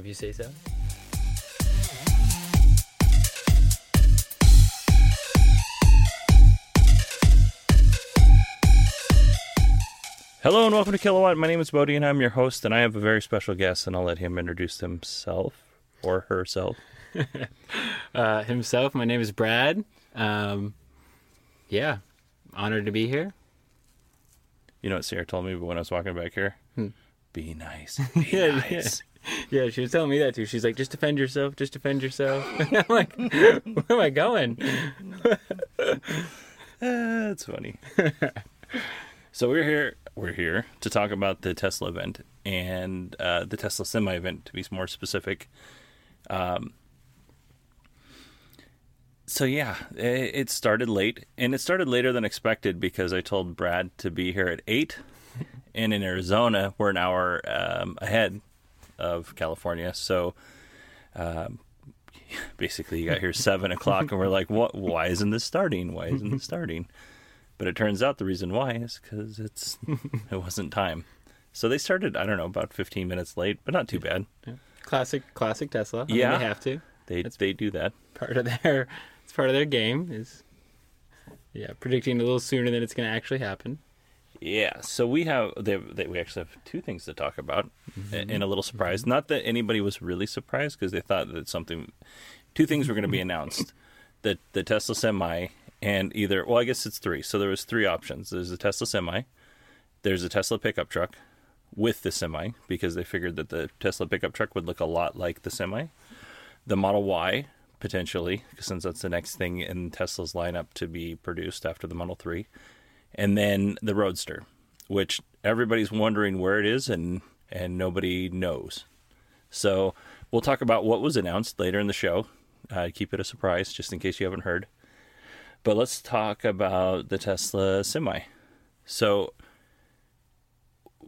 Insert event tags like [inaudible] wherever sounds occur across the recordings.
If you say so. Hello and welcome to Kilowatt. My name is Bodie and I'm your host, and I have a very special guest, and I'll let him introduce himself or herself. [laughs] Uh, himself, my name is Brad. Um, yeah, honored to be here. You know what Sarah told me when I was walking back here? Be nice. [laughs] Be Hmm. Yeah, nice. [laughs] Yeah, she was telling me that too. She's like, just defend yourself, just defend yourself. [laughs] I'm like, where am I going? [laughs] That's funny. so we're here. We're here to talk about the Tesla event and uh, the Tesla Semi event, to be more specific. Um, so yeah, it, it started late, and it started later than expected because I told Brad to be here at eight, and in Arizona we're an hour um, ahead of California, so. Um, [laughs] basically, you got here [laughs] seven o'clock, and we're like, "What? Why isn't this starting? Why isn't this [laughs] starting?" But it turns out the reason why is because it's it wasn't time. So they started, I don't know, about fifteen minutes late, but not too bad. Classic, classic Tesla. I mean, Yeah. they have to. They they do that. Part of their, it's part of their game is, yeah, predicting a little sooner than it's going to actually happen. Yeah. So we have they, they we actually have two things to talk about, Mm-hmm. and a little surprise. Not that anybody was really surprised because they thought that something, two things were going to be announced, [laughs] the the Tesla Semi and either well I guess it's three. So there was three options. There's a Tesla Semi, there's a Tesla pickup truck with the semi because they figured that the Tesla pickup truck would look a lot like the semi. The Model Y potentially, since that's the next thing in Tesla's lineup to be produced after the Model 3. And then the Roadster, which everybody's wondering where it is and and nobody knows. So, we'll talk about what was announced later in the show. Uh, keep it a surprise just in case you haven't heard. But let's talk about the Tesla Semi. So,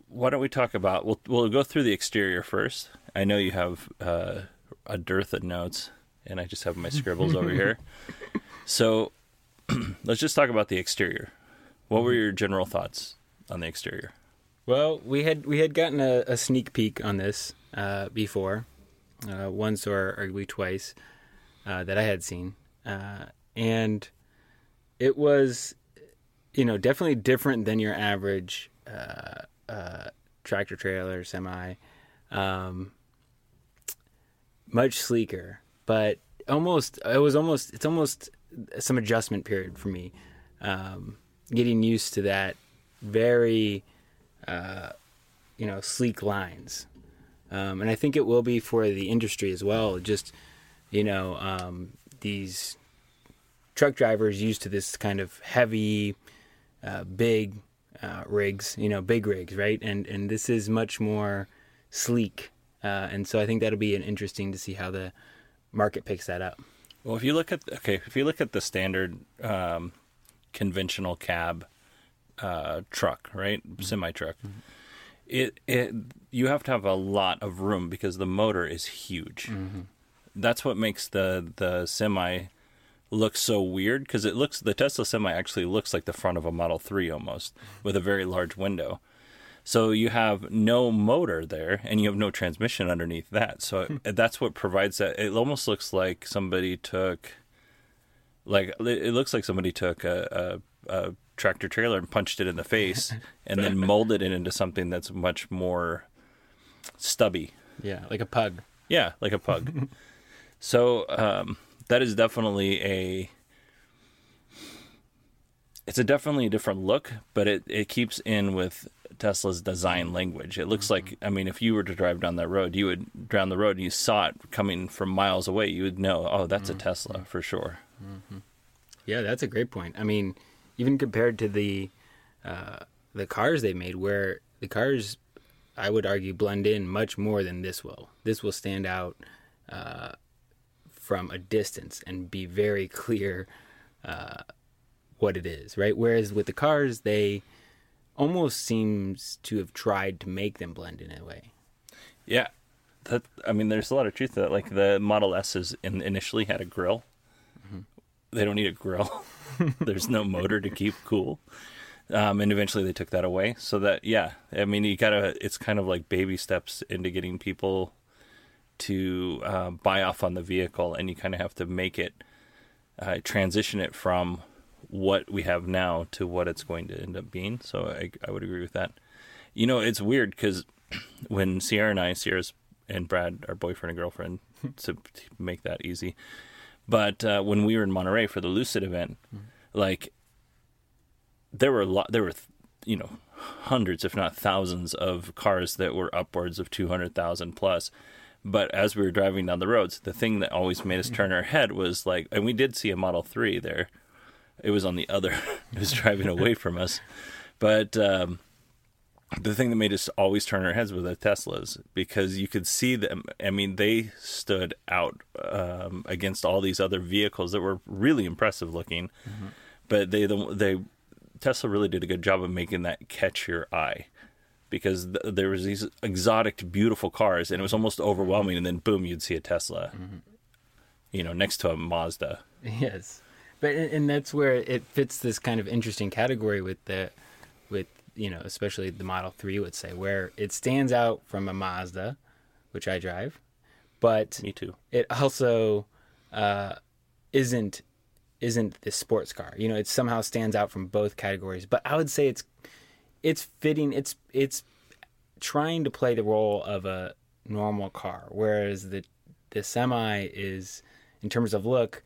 why don't we talk about we'll we'll go through the exterior first. I know you have uh, a dearth of notes, and I just have my scribbles over here. [laughs] So [clears throat] let's just talk about the exterior. What were your general thoughts on the exterior? Well, we had we had gotten a, a sneak peek on this uh, before, uh, once or arguably twice uh, that I had seen, uh, and it was, you know, definitely different than your average uh, uh, tractor trailer semi. Um, much sleeker, but almost it was almost it's almost some adjustment period for me, um, getting used to that very uh, you know sleek lines, um, and I think it will be for the industry as well. Just you know um, these truck drivers used to this kind of heavy, uh, big uh, rigs, you know, big rigs, right? And and this is much more sleek, uh, and so I think that'll be an interesting to see how the market picks that up. Well, if you look at okay, if you look at the standard um, conventional cab uh, truck, right, mm-hmm. semi truck, mm-hmm. it it you have to have a lot of room because the motor is huge. Mm-hmm. That's what makes the the semi look so weird because it looks the Tesla semi actually looks like the front of a Model Three almost with a very large window. So you have no motor there, and you have no transmission underneath that. So [laughs] that's what provides that. It almost looks like somebody took, like it looks like somebody took a, a, a tractor trailer and punched it in the face, [laughs] and then molded it into something that's much more stubby. Yeah, like a pug. Yeah, like a pug. [laughs] so um, that is definitely a. It's a definitely a different look, but it, it keeps in with Tesla's design language. It looks like, I mean, if you were to drive down that road, you would down the road and you saw it coming from miles away, you would know, oh, that's a Tesla for sure. Yeah, that's a great point. I mean, even compared to the uh, the cars they made, where the cars, I would argue, blend in much more than this will. This will stand out uh, from a distance and be very clear uh, what it is, right? Whereas with the cars, they almost seems to have tried to make them blend in a way. Yeah, that I mean, there's a lot of truth to that. Like the Model S's in, initially had a grill. They don't need a grill. [laughs] there's no motor to keep cool. Um, and eventually they took that away. So that yeah, I mean, you gotta. It's kind of like baby steps into getting people to uh, buy off on the vehicle, and you kind of have to make it uh, transition it from what we have now to what it's going to end up being. So I, I would agree with that. You know, it's weird because [clears throat] when Sierra and I, Sierra's and Brad, our boyfriend and girlfriend, to, [laughs] to make that easy, but uh, when we were in Monterey for the Lucid event, like there were a lot, there were, you know, hundreds, if not thousands, of cars that were upwards of two hundred thousand plus. But as we were driving down the roads, the thing that always made us turn our head was like, and we did see a Model Three there. It was on the other, [laughs] it was driving away from us. But um, the thing that made us always turn our heads were the Teslas because you could see them. I mean, they stood out um, against all these other vehicles that were really impressive looking. But they, the, they, Tesla really did a good job of making that catch your eye because th- there was these exotic, beautiful cars, and it was almost overwhelming. And then boom, you'd see a Tesla, you know, next to a Mazda. Yes, but and and that's where it fits this kind of interesting category with the, with you know, especially the Model Three would say, where it stands out from a Mazda, which I drive, but Me too. it also uh, isn't isn't the sports car. You know, it somehow stands out from both categories. But I would say it's it's fitting. It's it's trying to play the role of a normal car, whereas the the semi is, in terms of look,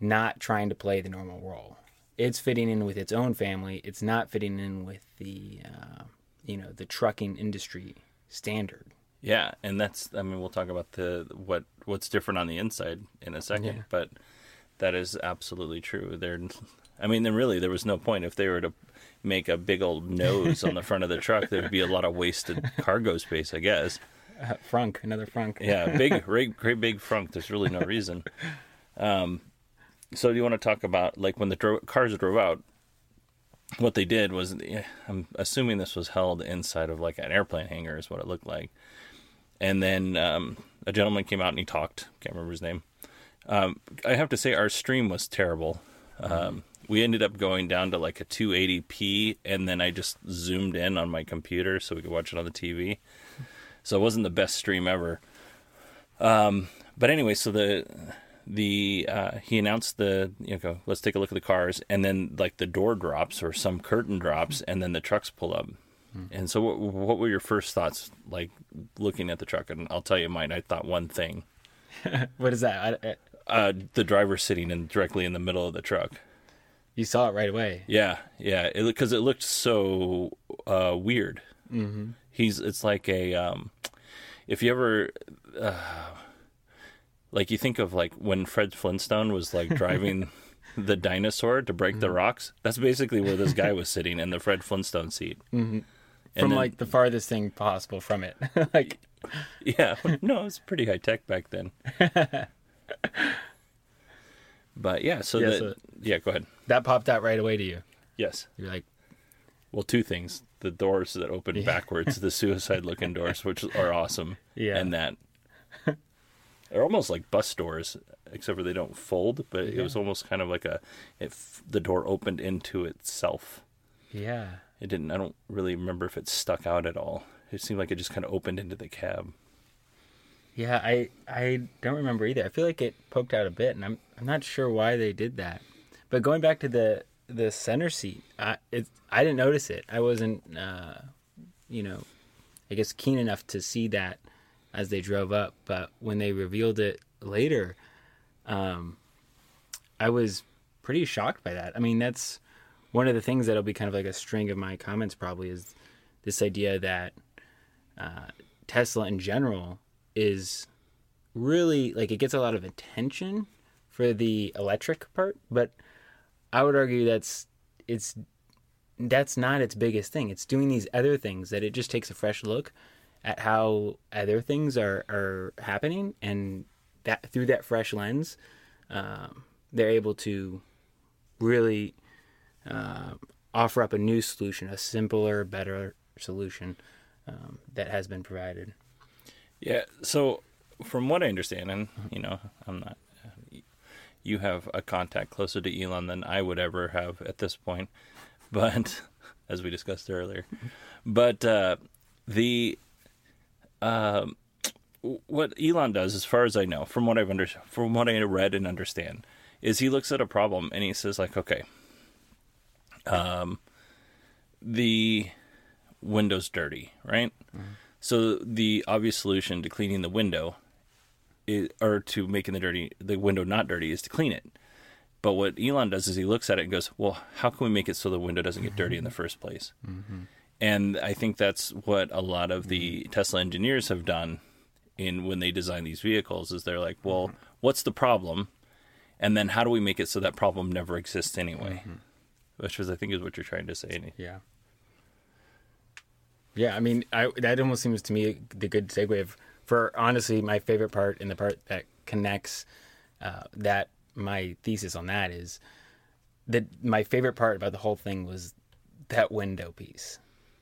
not trying to play the normal role. It's fitting in with its own family. It's not fitting in with the uh, you know the trucking industry standard. Yeah, and that's I mean we'll talk about the what what's different on the inside in a second, Yeah. but that is absolutely true. There I mean then really there was no point if they were to make a big old nose on the front of the truck there would be a lot of wasted cargo space, I guess. Uh, frunk, another frunk. Yeah, big [laughs] great great big frunk. There's really no reason. Um so do you want to talk about like when the dro- cars drove out what they did was I'm assuming this was held inside of like an airplane hangar is what it looked like. And then um, a gentleman came out and he talked. Can't remember his name. Um, I have to say our stream was terrible. Um, we ended up going down to like a 280p, and then I just zoomed in on my computer so we could watch it on the TV. So it wasn't the best stream ever. Um, but anyway, so the the uh, he announced the you know let's take a look at the cars, and then like the door drops or some curtain drops, and then the trucks pull up. And so, what, what were your first thoughts like looking at the truck? And I'll tell you mine. I thought one thing: [laughs] What is that? I, I, uh, the driver sitting in directly in the middle of the truck. you saw it right away. Yeah, yeah, because it, looked so uh, weird. Mm-hmm. He's it's like a um, if you ever uh, like you think of like when Fred Flintstone was like driving [laughs] the dinosaur to break the rocks. That's basically where this guy was sitting in the Fred Flintstone seat. Mm-hmm. From like the farthest thing possible from it. [laughs] like yeah, no, it was pretty high tech back then. [laughs] but yeah, so Yeah, that so- yeah, go ahead. that popped out right away to you. Yes. You're like, Well, two things: the doors that open backwards, the suicide-looking doors, which are awesome, Yeah. and that they're almost like bus doors, except for they don't fold. But it was almost kind of like a if the door opened into itself. yeah. It didn't. I don't really remember if it stuck out at all. It seemed like it just kind of opened into the cab. Yeah, I I don't remember either. I feel like it poked out a bit, and I'm I'm not sure why they did that. But going back to the the center seat, I it I didn't notice it. I wasn't, uh, you know, I guess, keen enough to see that as they drove up. But when they revealed it later, um, I was pretty shocked by that. I mean, that's one of the things that'll be kind of like a string of my comments probably is this idea that uh, Tesla in general is really like it gets a lot of attention for the electric part, but I would argue that's it's that's not its biggest thing. It's doing these other things that it just takes a fresh look at how other things are are happening, and that through that fresh lens, um, they're able to really uh, offer up a new solution, a simpler, better solution um, that has been provided. Yeah. So, from what I understand, and you know, I'm not. You have a contact closer to Elon than I would ever have at this point, [laughs] but as we discussed earlier, but uh, the um, what Elon does, as far as I know, from what I've under, from what I read and understand, is he looks at a problem and he says like, okay, um, the window's dirty, right? So the obvious solution to cleaning the window, is, or to making the dirty the window not dirty, is to clean it. But what Elon does is he looks at it and goes, "Well, how can we make it so the window doesn't get dirty in the [laughs] first place?" And I think that's what a lot of the Tesla engineers have done in when they design these vehicles is they're like, "Well, what's the problem?" And then how do we make it so that problem never exists anyway? Which was, I think, is what you're trying to say. Yeah. Yeah, I mean, I, that almost seems to me the good segue of, for honestly my favorite part and the part that connects uh, that my thesis on that is that my favorite part about the whole thing was that window piece,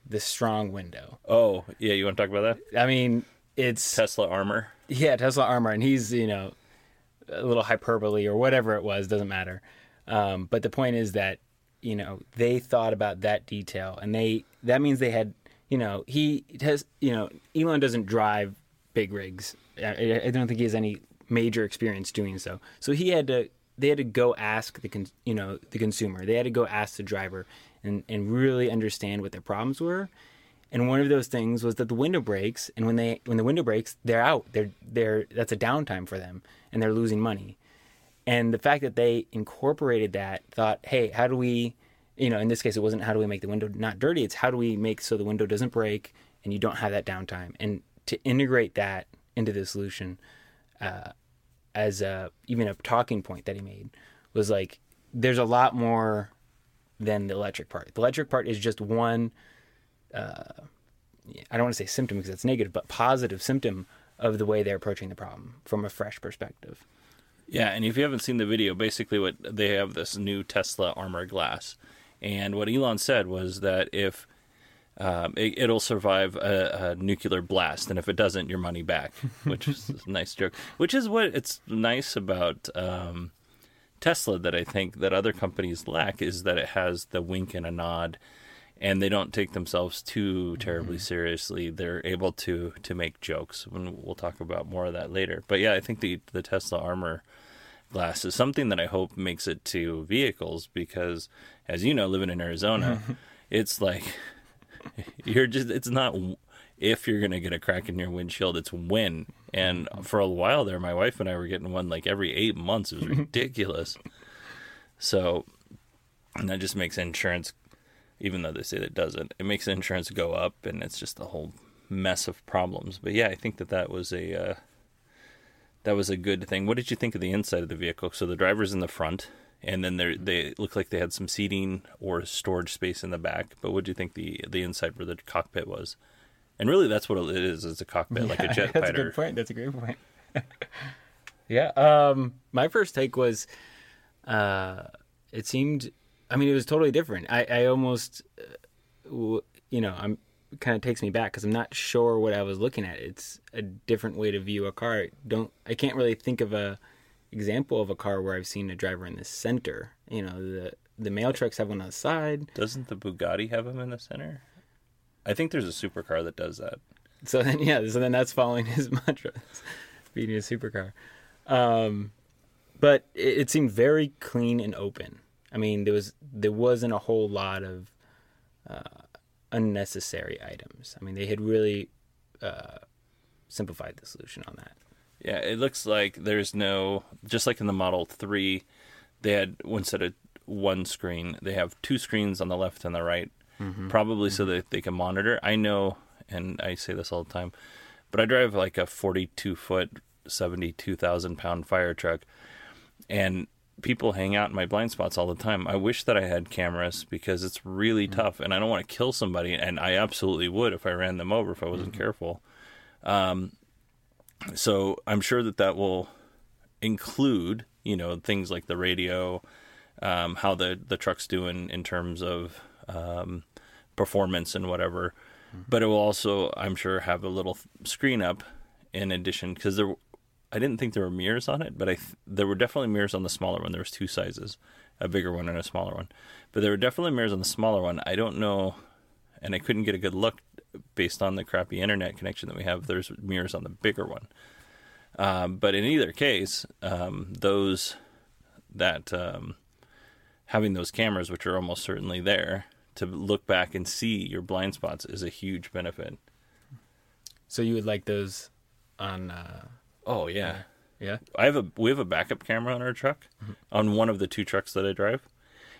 the strong window. Oh, yeah, you want to talk about that? I mean, it's Tesla armor. yeah, Tesla armor, and he's you know a little hyperbole or whatever it was, doesn't matter. Um, but the point is that you know they thought about that detail, and they that means they had you know he has you know Elon doesn't drive big rigs. I, I don't think he has any major experience doing so. So he had to they had to go ask the con, you know the consumer. They had to go ask the driver and and really understand what their problems were. And one of those things was that the window breaks, and when they when the window breaks, they're out. They're they're that's a downtime for them, and they're losing money. And the fact that they incorporated that, thought, hey, how do we, you know, in this case, it wasn't how do we make the window not dirty. It's how do we make so the window doesn't break and you don't have that downtime. And to integrate that into the solution, uh, as a, even a talking point that he made was like, there's a lot more than the electric part. The electric part is just one. Uh, I don't want to say symptom because it's negative, but positive symptom of the way they're approaching the problem from a fresh perspective. Yeah, and if you haven't seen the video, basically what they have this new Tesla armor glass, and what Elon said was that if um, it, it'll survive a, a nuclear blast, and if it doesn't, your money back, [laughs] which is a nice joke. Which is what it's nice about um, Tesla that I think that other companies lack is that it has the wink and a nod, and they don't take themselves too terribly mm-hmm. seriously. They're able to to make jokes, and we'll talk about more of that later. But yeah, I think the the Tesla armor glass is something that I hope makes it to vehicles because, as you know, living in Arizona, [laughs] it's like [laughs] you're just it's not if you're gonna get a crack in your windshield, it's when. And for a while there, my wife and I were getting one like every eight months. It was [laughs] ridiculous. so, and that just makes insurance, even though they say that it doesn't, it makes insurance go up, and it's just a whole mess of problems. But yeah, I think that that was a uh, that was a good thing. What did you think of the inside of the vehicle? So the driver's in the front, and then they they look like they had some seating or storage space in the back. But what do you think the the inside where the cockpit was? And really, that's what it is. It's a cockpit, like a [laughs] jet That's a good point. That's a great point. [laughs] yeah. Um, my first take was, uh, it seemed. I mean, it was totally different. I, I almost, uh, w- you know, I'm kind of takes me back because I'm not sure what I was looking at. It's a different way to view a car. I don't I can't really think of a example of a car where I've seen a driver in the center. You know, the the mail trucks have one on the side. Doesn't the Bugatti have them in the center? I think there's a supercar that does that. So then, yeah, so then that's following his [laughs] mantra, being a supercar. Um, but it, it seemed very clean and open. I mean, there was there wasn't a whole lot of uh, unnecessary items. I mean, they had really uh, simplified the solution on that. Yeah, it looks like there's no just like in the Model Three, they had instead of one screen, they have two screens on the left and the right, probably so that they can monitor. I know, and I say this all the time, but I drive like a 42 foot, 72,000 pound fire truck, and people hang out in my blind spots all the time. I wish that I had cameras because it's really tough, and I don't want to kill somebody, and I absolutely would if I ran them over if I wasn't careful. Um, so I'm sure that that will include, you know, things like the radio, um, how the the truck's doing in terms of um, performance and whatever. But it will also, I'm sure, have a little screen up in addition because there, I didn't think there were mirrors on it, but I th- there were definitely mirrors on the smaller one. There was two sizes, a bigger one and a smaller one. But there were definitely mirrors on the smaller one. I don't know, and I couldn't get a good look based on the crappy internet connection that we have. There's mirrors on the bigger one. Um, but in either case, um, those that um, having those cameras, which are almost certainly there, to look back and see your blind spots is a huge benefit. So you would like those on? Uh, Oh yeah, yeah. I have a we have a backup camera on our truck, on one of the two trucks that I drive,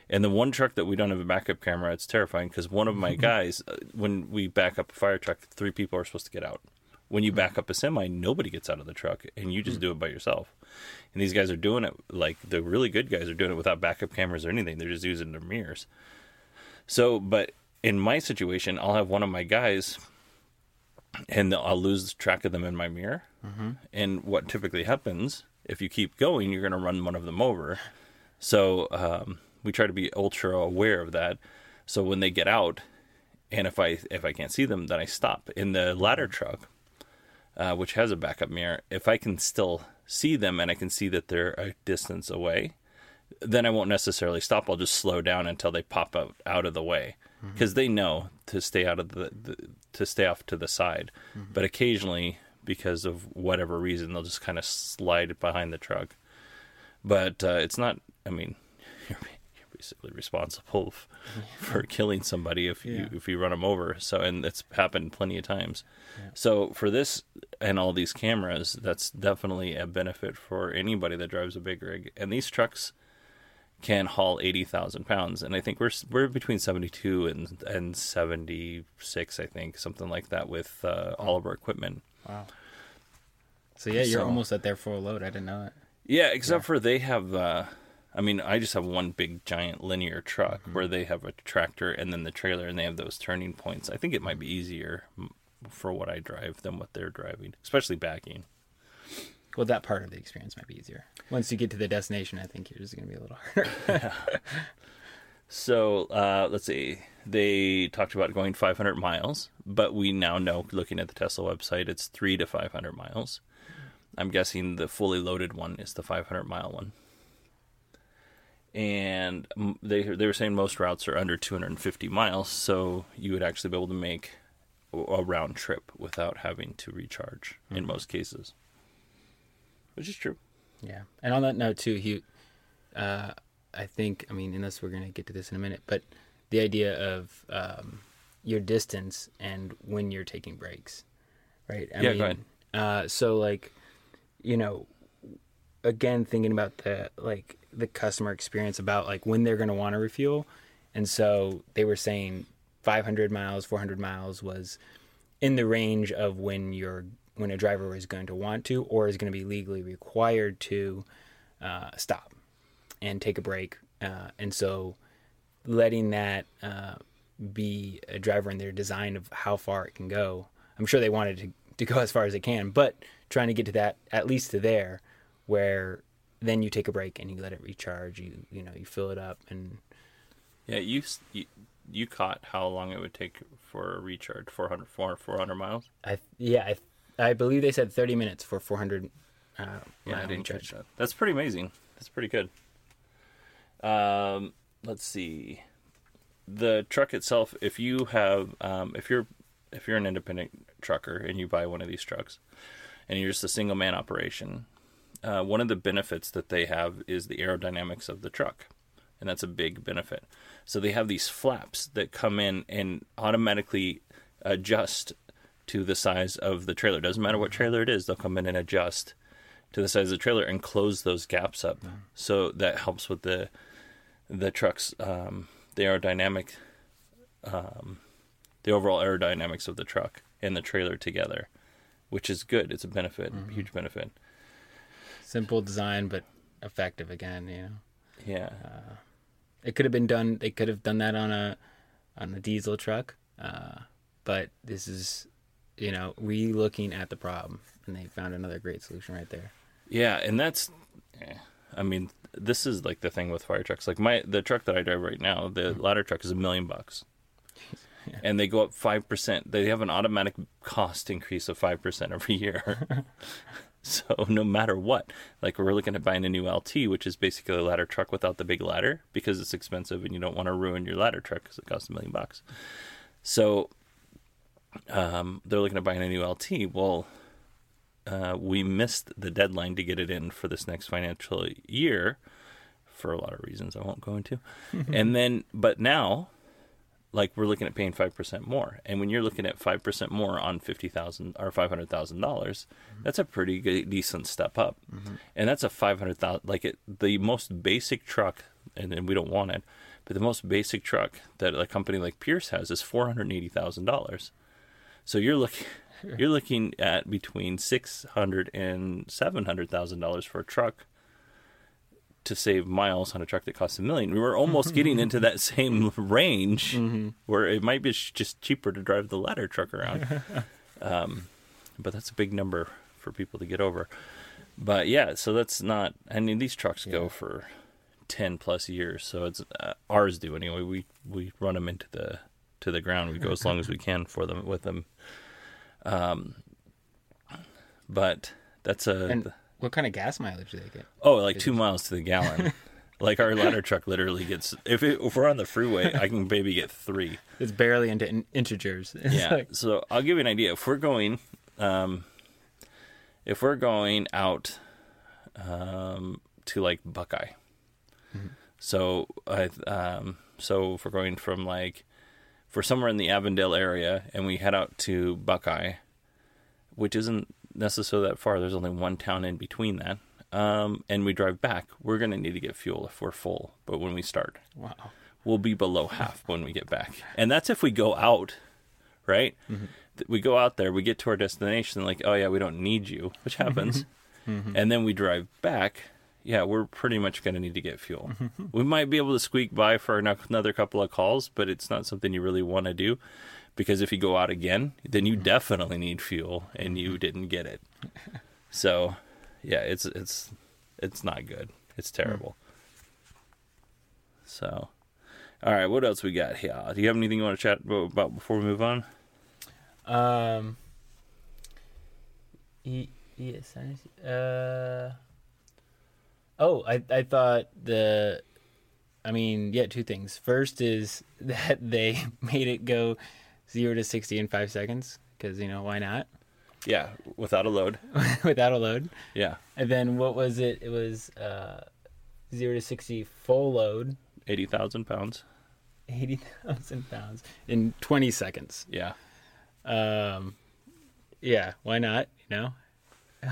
and the one truck that we don't have a backup camera, it's terrifying because one of my [laughs] guys, uh, when we back up a fire truck, three people are supposed to get out. When you back up a semi, nobody gets out of the truck, and you just do it by yourself. And these guys are doing it like the really good guys are doing it without backup cameras or anything. They're just using their mirrors. So, but in my situation, I'll have one of my guys, and I'll lose track of them in my mirror. And what typically happens if you keep going, you're going to run one of them over. So um, we try to be ultra aware of that. So when they get out, and if I if I can't see them, then I stop. In the ladder truck, uh, which has a backup mirror, if I can still see them and I can see that they're a distance away, then I won't necessarily stop. I'll just slow down until they pop out out of the way because they know to stay out of the, the to stay off to the side. But occasionally, because of whatever reason, they'll just kind of slide behind the truck. But uh, it's not. I mean, you're, [laughs] you're basically responsible f- for killing somebody if you if you run them over. So and it's happened plenty of times. So for this and all these cameras, that's definitely a benefit for anybody that drives a big rig. And these trucks can haul eighty thousand pounds, and I think we're we're between seventy two and and seventy six, I think, something like that, with uh, all of our equipment. Wow. So yeah, you're So- almost at their full load. I didn't know it. Yeah, except for they have. Uh, I mean, I just have one big giant linear truck where they have a tractor and then the trailer, and they have those turning points. I think it might be easier for what I drive than what they're driving, especially backing. Well, that part of the experience might be easier. Once you get to the destination, I think it's going to be a little harder. [laughs] So uh, let's see. They talked about going 500 miles, but we now know, looking at the Tesla website, it's three to 500 miles. I'm guessing the fully loaded one is the 500 mile one. And they they were saying most routes are under 250 miles, so you would actually be able to make a a round trip without having to recharge in most cases, which is true. Yeah, and on that note too, he, uh, I think, I mean, unless we're gonna get to this in a minute, but the idea of um, your distance and when you're taking breaks, right? I Yeah, go ahead. Uh, so like, you know, again, thinking about the like the customer experience about like when they're gonna want to refuel, and so they were saying 500 miles, 400 miles was in the range of when you're when a driver is going to want to or is going to be legally required to uh, stop and take a break. Uh, and so letting that uh, be a driver in their design of how far it can go. I'm sure they wanted to, to go as far as it can, but trying to get to that at least to there where then you take a break and you let it recharge. You you know you fill it up and Yeah, you you, you caught how long it would take for a recharge 400 400, 400 miles. I yeah I I believe they said 30 minutes for 400. Uh, Yeah, I didn't catch that. That's pretty amazing. That's pretty good. Um, let's see. The truck itself, if you have, um, if you're, if you're an independent trucker and you buy one of these trucks, and you're just a single man operation, uh, one of the benefits that they have is the aerodynamics of the truck, and that's a big benefit. So they have these flaps that come in and automatically adjust to the size of the trailer. Doesn't matter what trailer it is, they'll come in and adjust to the size of the trailer and close those gaps up. So that helps with the the truck's um, the aerodynamic, um, the overall aerodynamics of the truck and the trailer together, which is good. It's a benefit, huge benefit. Simple design, but effective again. You know, Yeah. it could have been done. They could have done that on a on a diesel truck, uh, but this is, you know, re looking at the problem, and they found another great solution right there. Yeah, and that's, eh, I mean, this is like the thing with fire trucks. Like my the truck that I drive right now, the ladder truck is a million bucks, [laughs] and they go up five percent. They have an automatic cost increase of five percent every year. [laughs] so no matter what, like we're looking at buying a new LT, which is basically a ladder truck without the big ladder because it's expensive and you don't want to ruin your ladder truck because it costs a million bucks. So um, they're looking at buying a new LT. Well, uh, we missed the deadline to get it in for this next financial year for a lot of reasons I won't go into. [laughs] and then, but now, like we're looking at paying five percent more, and when you're looking at five percent more on fifty thousand or five hundred thousand dollars, that's a pretty good, decent step up, and that's a five hundred thousand. Like it, the most basic truck, and, and we don't want it, but the most basic truck that a company like Pierce has is four hundred eighty thousand dollars. So you're looking you're looking at between six hundred and seven hundred thousand dollars for a truck to save miles on a truck that costs a million. We were almost [laughs] getting into that same range where it might be just cheaper to drive the ladder truck around. [laughs] um, but that's a big number for people to get over. But yeah, so that's not. I mean, these trucks go for ten plus years, so it's uh, ours do anyway. We we run them into the to the ground. We go as long as we can for them with them. Um, but that's a And what kind of gas mileage do they get? oh, like two miles to the gallon. [laughs] like our ladder truck literally gets if it, if we're on the freeway, I can maybe get three. It's barely into in- integers. [laughs] It's Yeah. like- so I'll give you an idea. If we're going, um, if we're going out, um, to like Buckeye. So I, um, so if we're going from like, we're somewhere in the Avondale area and we head out to Buckeye, which isn't necessarily that far. There's only one town in between that. Um, and we drive back. We're going to need to get fuel if we're full. But when we start, wow. we'll be below half when we get back. And that's if we go out, right? Mm-hmm. Th- We go out there, we get to our destination, like, oh yeah, we don't need you, which happens. Mm-hmm. Mm-hmm. And then we drive back. Yeah, we're pretty much going to need to get fuel. we might be able to squeak by for another couple of calls, but it's not something you really want to do because if you go out again, then you definitely need fuel and you didn't get it. [laughs] So, yeah, it's it's it's not good. It's terrible. So, all right, what else we got here? Do you have anything you want to chat about before we move on? Um. E- yes. I- Uh. Oh, I I thought the, I mean, yeah, two things. First is [laughs] that they [laughs] made it go zero to sixty in five seconds because you know why not Yeah, without a load. [laughs] without a load. Yeah, And then what was it? It was uh, zero to sixty full load, eighty thousand pounds. eighty thousand pounds in twenty seconds. Yeah. Um, yeah, why not? You know,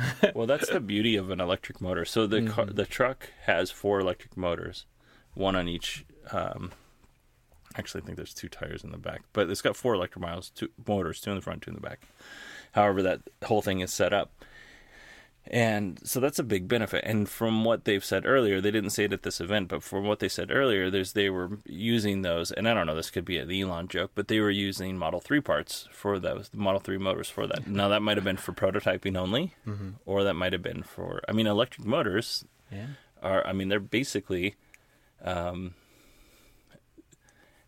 [laughs] Well, that's the beauty of an electric motor. So the car, the truck has four electric motors, one on each. Um, actually, I think there's two tires in the back, but it's got four electric miles, two motors, two in the front, two in the back. However, that whole thing is set up. And so that's a big benefit. And from what they've said earlier, they didn't say it at this event, but from what they said earlier, there's they were using those. And I don't know, this could be an Elon joke, but they were using Model Three parts for those, the Model Three motors for that. Now that might have been for prototyping only, mm-hmm. or that might have been for. I mean, electric motors yeah. are. I mean, they're basically, um,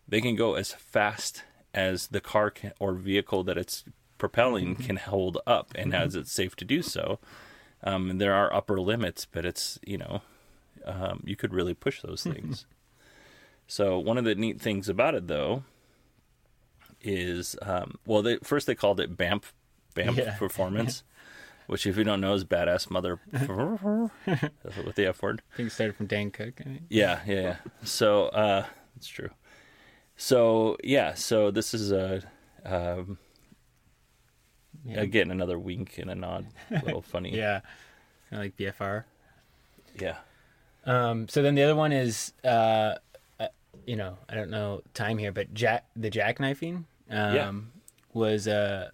they can go as fast as the car can, or vehicle that it's propelling mm-hmm. can hold up, and mm-hmm. as it's safe to do so. Um, and there are upper limits, but it's you know, um, you could really push those things. so one of the neat things about it, though, is um, well, they, first they called it BAMF, BAMF Yeah. performance. [laughs] which if you don't know is badass mother. [laughs] That's with the F word. I think it started from Dan Cook. I think. Yeah, yeah, yeah. So uh, that's true. So yeah, so this is a um, Yeah. again another wink and a nod, a little [laughs] funny. Yeah, kind of like BFR. yeah. Um, so then the other one is, uh, uh, you know, I don't know time here, but jack the jackknifing um, Yeah. was uh,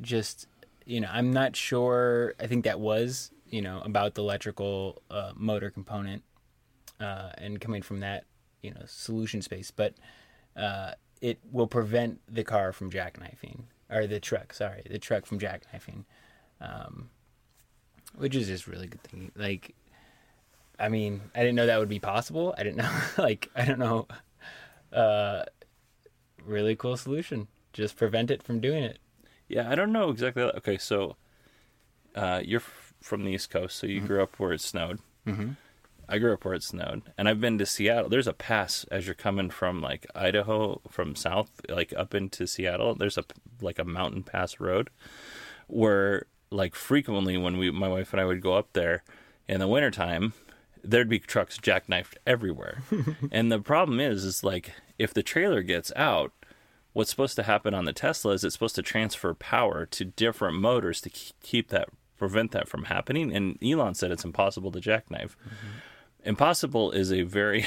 just, you know, I'm not sure. I think that was, you know, about the electrical uh, motor component uh, and coming from that, you know, solution space, but uh, it will prevent the car from jackknifing or the truck. Sorry, the truck from jackknifing, um, which is just really good thing. Like I mean, I didn't know that would be possible. I didn't [laughs] know, like, I don't know. Uh, really cool solution. Just prevent it from doing it. Yeah, I don't know exactly. Okay, so uh, you're f- from the East Coast, so you grew up where it snowed. Mm-hmm. I grew up where it snowed, and I've been to Seattle. There's a pass as you're coming from like Idaho, from south, like up into Seattle. There's a like a mountain pass road where, like, frequently when we, my wife and I would go up there in the wintertime, there'd be trucks jackknifed everywhere. [laughs] and the problem is, is like if the trailer gets out, what's supposed to happen on the Tesla is it's supposed to transfer power to different motors to keep that prevent that from happening. And Elon said it's impossible to jackknife. Mm-hmm. Impossible is a very,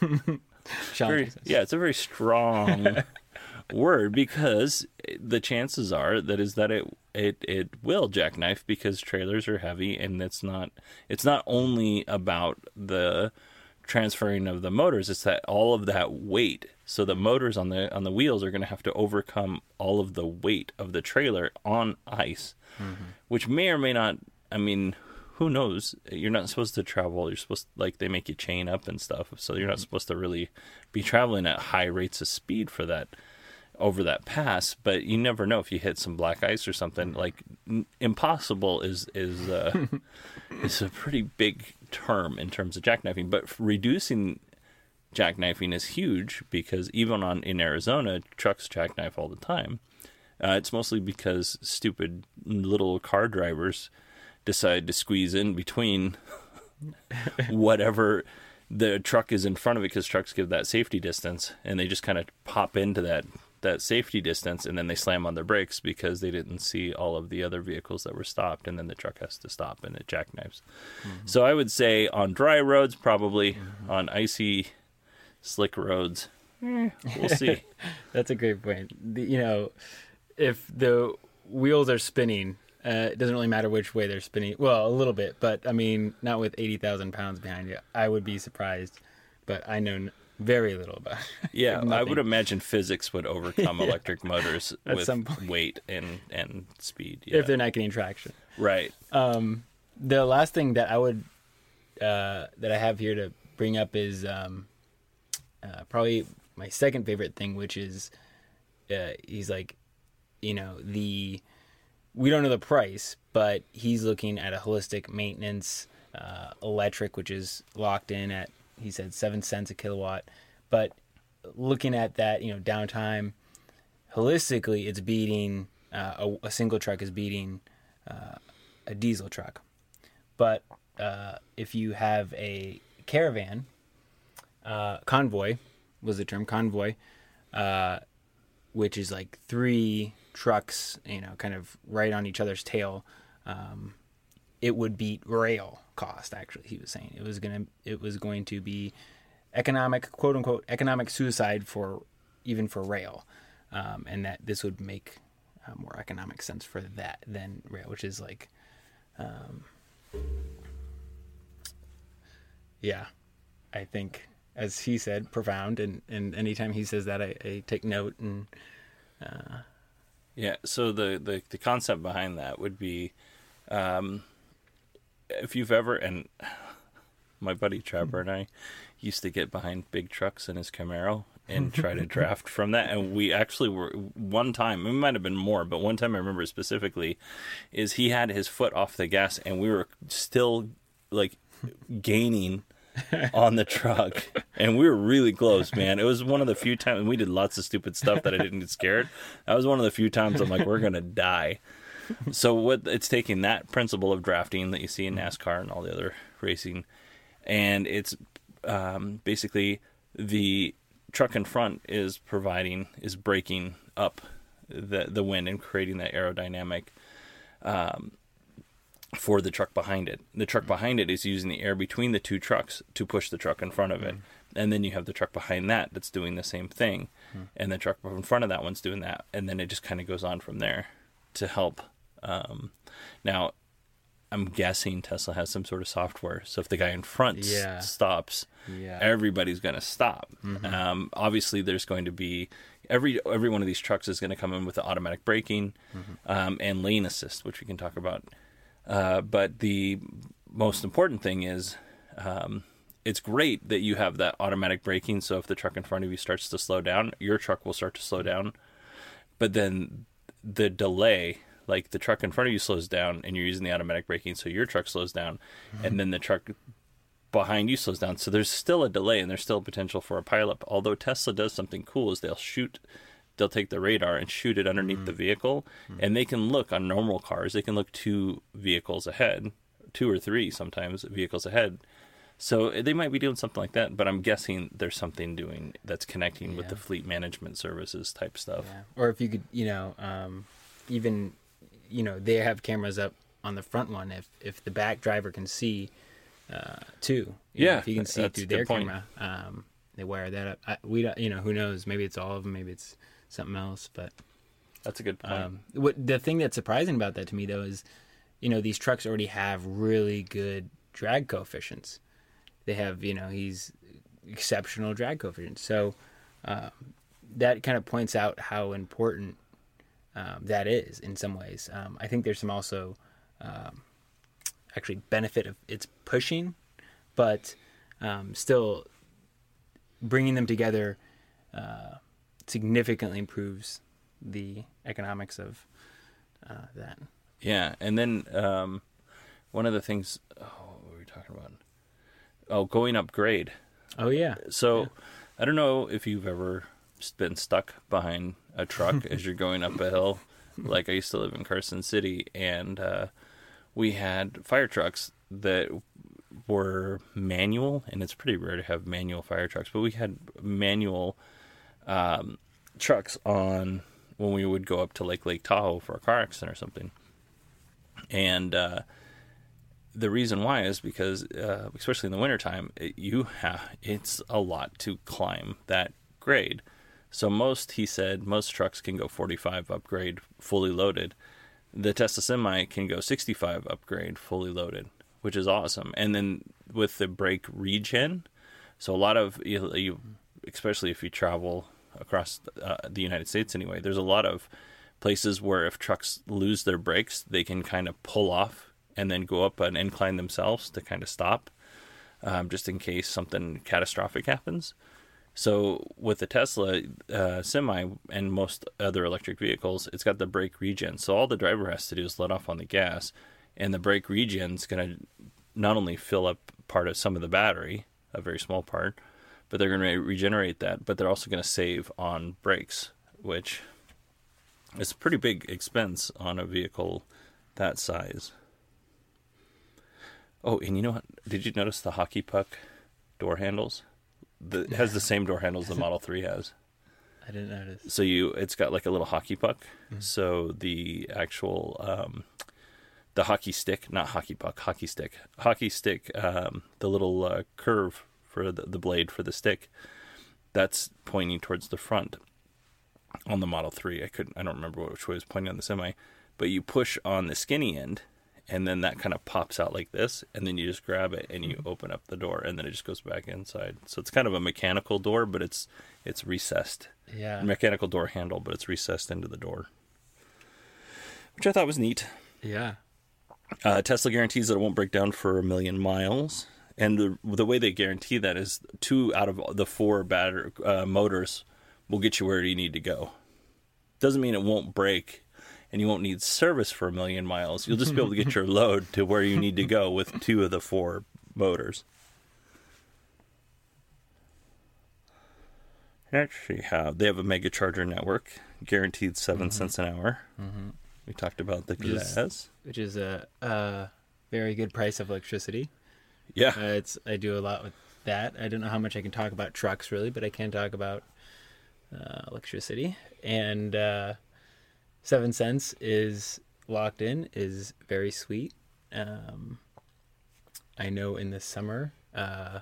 [laughs] very yeah, it's a very strong [laughs] word because the chances are that is that it it it will jackknife because trailers are heavy and it's not it's not only about the transferring of the motors it's that all of that weight. So the motors on the on the wheels are going to have to overcome all of the weight of the trailer on ice mm-hmm. which may or may not i mean who knows? You're not supposed to travel. You're supposed like they make you chain up and stuff so you're not supposed to really be traveling at high rates of speed for that over that pass but you never know if you hit some black ice or something. Like n- impossible is is uh, [laughs] is a pretty big term in terms of jackknifing but reducing jackknifing is huge because even on in Arizona trucks jackknife all the time. Uh, it's mostly because stupid little car drivers decide to squeeze in between [laughs] whatever the truck is in front of it because trucks give that safety distance and they just kind of pop into that that safety distance and then they slam on their brakes because they didn't see all of the other vehicles that were stopped and then the truck has to stop and it jackknifes. So I would say on dry roads probably on icy slick roads eh, we'll see. [laughs] That's a great point. The, you know, if the wheels are spinning, uh, it doesn't really matter which way they're spinning. Well, a little bit, but I mean, not with 80,000 pounds behind you. I would be surprised, but I know n- very little about it. [laughs] Yeah, I would imagine physics would overcome [laughs] electric motors [laughs] At with weight and and speed. Yeah. If they're not getting traction. right. the last thing that I would uh, that I have here to bring up is um, uh, probably my second favorite thing, which is uh, he's like, you know, the we don't know the price, but he's looking at a holistic maintenance uh, electric, which is locked in at he said seven cents a kilowatt, but looking at that, you know, downtime holistically, it's beating uh, a, a single truck is beating uh, a diesel truck. But uh, if you have a caravan, uh, convoy was the term convoy, uh, which is like three trucks, you know, kind of right on each other's tail. Um, it would beat rail cost. Actually, he was saying it was gonna it was going to be economic quote unquote economic suicide for even for rail, um, and that this would make uh, more economic sense for that than rail, which is like, um, yeah, I think as he said, profound, and and anytime he says that, I, I take note and Yeah. So the, the the concept behind that would be, um, if you've ever and [sighs] my buddy Trevor and I used to get behind big trucks in his Camaro and try to [laughs] draft from that. And we actually were one time. It might have been more, but one time I remember specifically is he had his foot off the gas and we were still like gaining on the truck. And we were really close man. It was one of the few times we did lots of stupid stuff that i didn't get scared. That was one of the few times i'm like we're gonna die. So what it's taking that principle of drafting that you see in NASCAR and all the other racing, and it's um, basically the truck in front is providing is breaking up the the wind and creating that aerodynamic um, for the truck behind it. The truck behind it is using the air between the two trucks to push the truck in front of it. And then you have the truck behind that that's doing the same thing. And the truck in front of that one's doing that. And then it just kind of goes on from there to help. Um, now, I'm guessing Tesla has some sort of software. So if the guy in front s- stops, Yeah. everybody's going to stop. Um, obviously, there's going to be every every one of these trucks is going to come in with the automatic braking um, and lane assist, which we can talk about. Uh, but the most important thing is um, it's great that you have that automatic braking. So if the truck in front of you starts to slow down, your truck will start to slow down. But then the delay, like the truck in front of you slows down and you're using the automatic braking, so your truck slows down, and then the truck behind you slows down. So there's still a delay and there's still potential for a pileup. Although Tesla does something cool is they'll shoot they'll take the radar and shoot it underneath the vehicle and they can look on normal cars, they can look two vehicles ahead, two or three sometimes vehicles ahead. So they might be doing something like that, but I'm guessing there's something doing that's connecting with the fleet management services type stuff. Yeah. Or if you could, you know, um, even, you know, they have cameras up on the front one. If if the back driver can see, uh, too. You know, Yeah, if you can see through their point. camera, um, they wire that up. I, we don't, you know, who knows? Maybe it's all of them. Maybe it's something else. But That's a good point. um, what the thing that's surprising about that to me though is, you know, these trucks already have really good drag coefficients. They have, you know, he's exceptional drag coefficients. So um, that kind of points out how important um, that is in some ways. Um, I think there's some also um, actually benefit of its pushing, but um, still bringing them together uh, significantly improves the economics of uh, that. Yeah, and then um, one of the things. Oh, what were we talking about? Oh, going up grade. Oh yeah, So, I don't know if you've ever been stuck behind a truck [laughs] as you're going up a hill. Like I used to live in Carson City, and uh, we had fire trucks that were manual, and it's pretty rare to have manual fire trucks, but we had manual um, trucks on when we would go up to Lake Lake Tahoe for a car accident or something. And uh, the reason why is because, uh, especially in the wintertime, it, you have it's a lot to climb that grade. So most, he said, most trucks can go 45 upgrade fully loaded. The Tesla Semi can go 65 upgrade fully loaded, which is awesome. And then with the brake regen, so a lot of you, you especially if you travel across uh, the United States anyway, there's a lot of places where if trucks lose their brakes, they can kind of pull off and then go up an incline themselves to kind of stop, um, just in case something catastrophic happens. So with the Tesla uh, Semi and most other electric vehicles, it's got the brake regen. So all the driver has to do is let off on the gas, and the brake regen is going to not only fill up part of some of the battery, a very small part, but they're going to regenerate that. But they're also going to save on brakes, which is a pretty big expense on a vehicle that size. Oh, and you know what? Did you notice the hockey puck door handles? The, it has the same door handles the [laughs] Model 3 has. I didn't notice. So you, it's got like a little hockey puck. So the actual, um, the hockey stick, not hockey puck, hockey stick, hockey stick, um, the little uh, curve for the, the blade for the stick, that's pointing towards the front on the Model 3. I couldn't, I don't remember which way it was pointing on the semi, but you push on the skinny end and then that kind of pops out like this and then you just grab it and you open up the door and then it just goes back inside. So it's kind of a mechanical door, but it's, it's recessed Yeah, mechanical door handle, but it's recessed into the door, which I thought was neat. yeah. Uh, Tesla guarantees that it won't break down for a million miles, and the the way they guarantee that is two out of the four batter uh, motors will get you where you need to go. Doesn't mean it won't break, and you won't need service for a million miles. You'll just be able to get [laughs] your load to where you need to go with two of the four motors. Actually, have they have a mega charger network, guaranteed 7 cents an hour. We talked about the Just- glass. which is a, a very good price of electricity. Yeah. Uh, it's I do a lot with that. I don't know how much I can talk about trucks really, but I can talk about uh, electricity. And uh, seven cents is locked in is very sweet. Um, I know in the summer, uh,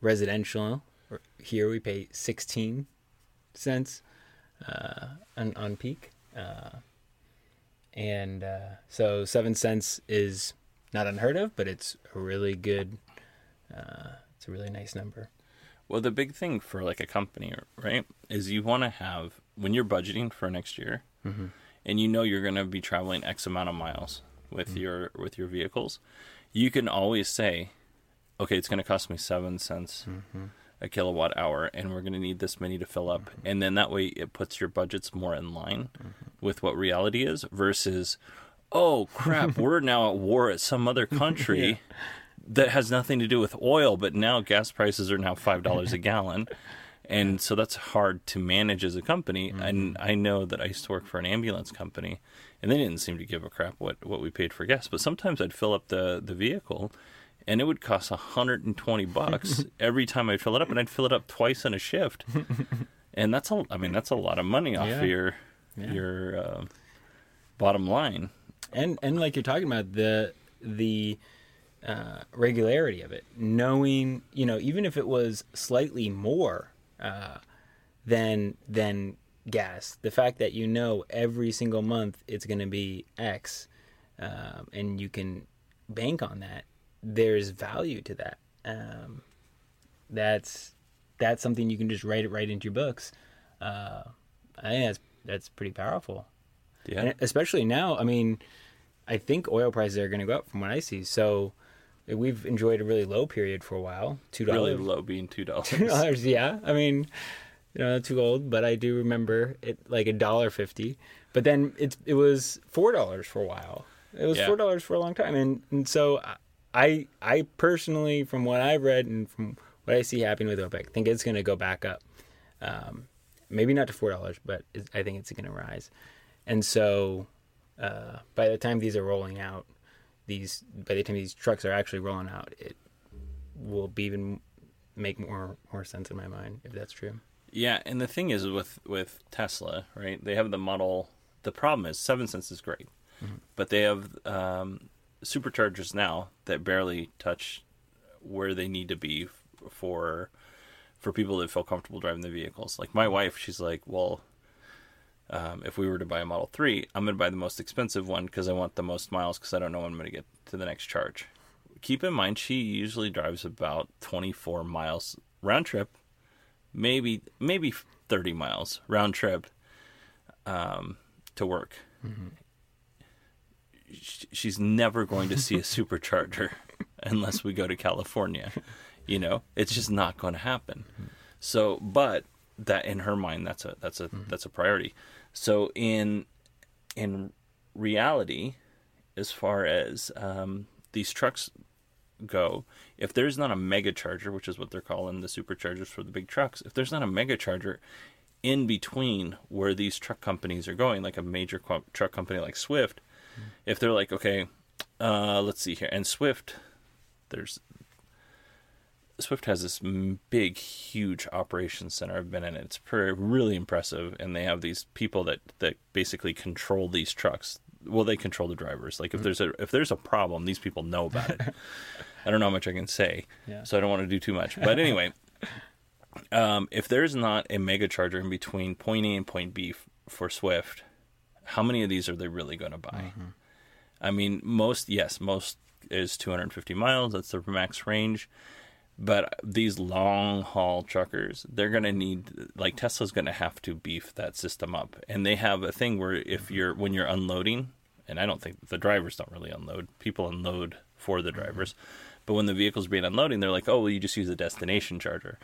residential here we pay sixteen cents uh, on on peak, uh, and uh, so seven cents is not unheard of, but it's a really good. Uh, it's a really nice number. Well, the big thing for like a company, right, is you want to have when you're budgeting for next year, mm-hmm. and you know you're going to be traveling X amount of miles with mm. your with your vehicles, you can always say, okay, it's going to cost me seven cents mm-hmm. a kilowatt hour, and we're going to need this many to fill up, mm-hmm. and then that way it puts your budgets more in line with what reality is versus. Oh crap! We're now at war at some other [laughs] country that has nothing to do with oil, but now gas prices are now five dollars a gallon, and so that's hard to manage as a company. And I know that I used to work for an ambulance company, and they didn't seem to give a crap what what we paid for gas. But sometimes I'd fill up the the vehicle, and it would cost hundred and twenty bucks [laughs] every time I'd fill it up, and I'd fill it up twice in a shift, [laughs] and that's a I mean that's a lot of money off Yeah. your Yeah. your uh, bottom line. And and like you're talking about the the uh, regularity of it, knowing you know even if it was slightly more uh, than than gas, the fact that you know every single month it's going to be X, um, and you can bank on that. There's value to that. Um, that's that's something you can just write it right into your books. Uh, I think that's that's pretty powerful. Yeah. And especially now, I mean, I think oil prices are going to go up from what I see. So we've enjoyed a really low period for a while. Two dollars. Really low being two [laughs] dollars. Two dollars, yeah. I mean, you know, too old, but I do remember it like a dollar fifty. But then it's it was four dollars for a while. It was Yeah. four dollars for a long time, and and so I I personally, from what I've read and from what I see happening with OPEC, think it's going to go back up. Um, maybe not to four dollars, but it, I think it's going to rise. And so uh, by the time these are rolling out, these by the time these trucks are actually rolling out, it will be even make more more sense in my mind if that's true. Yeah, and the thing is with with Tesla, right? They have the model. The problem is seven cents is great, but they have um, superchargers now that barely touch where they need to be for for people that feel comfortable driving the vehicles. Like my wife, she's like, well. Um, if we were to buy a Model 3, I'm going to buy the most expensive one because I want the most miles because I don't know when I'm going to get to the next charge. Keep in mind, she usually drives about 24 miles round trip maybe maybe 30 miles round trip um, to work. Sh- She's never going to see a supercharger [laughs] unless we go to California. You know, it's just not going to happen. So, but that in her mind, that's a that's a that's a priority. So in in reality, as far as um, these trucks go, if there's not a mega charger, which is what they're calling the superchargers for the big trucks, if there's not a mega charger in between where these truck companies are going, like a major co- truck company like Swift, if they're like, okay, uh, let's see here, and Swift, there's Swift has this big, huge operations center. I've been in it. It's pretty, really impressive, and they have these people that that basically control these trucks. Well, they control the drivers. Like if there's a if there's a problem, these people know about it. [laughs] I don't know how much I can say, Yeah. so I don't want to do too much. But anyway, [laughs] um, if there's not a mega charger in between point A and point B f- for Swift, how many of these are they really going to buy? I mean, most yes, most is 250 miles. That's the max range. But these long haul truckers, they're going to need like Tesla's going to have to beef that system up. And they have a thing where if mm-hmm. you're when you're unloading, and I don't think the drivers don't really unload. People unload for the mm-hmm. drivers. But when the vehicle's being unloading, they're like, "Oh, well, you just use a destination charger."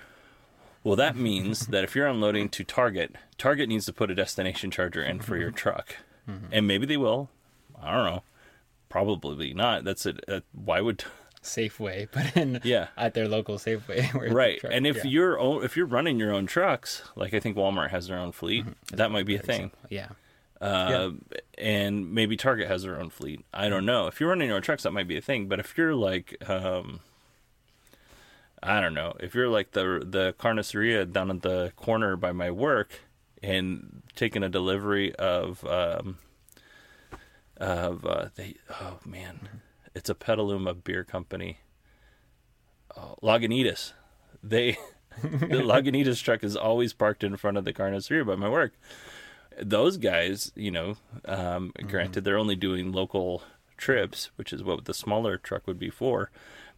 Well, that means [laughs] that if you're unloading to Target, Target needs to put a destination charger in for your mm-hmm. truck. And maybe they will. I don't know. Probably not. That's it. Uh, why would Safeway, [laughs] but in Yeah. at their local Safeway. [laughs] where right? truck- and if yeah. you're own, if you're running your own trucks, like I think Walmart has their own fleet, that might be a thing. example. yeah, Uh, and maybe Target has their own fleet. I don't know. If you're running your own trucks, that might be a thing. But if you're like, um, I don't know, if you're like the the carniceria down at the corner by my work and taking a delivery of um, of uh, they oh man, it's a Petaluma beer company, oh, Lagunitas. They [laughs] the Lagunitas truck is always parked in front of the carniceria by my work those guys, you know, um, granted they're only doing local trips, which is what the smaller truck would be for.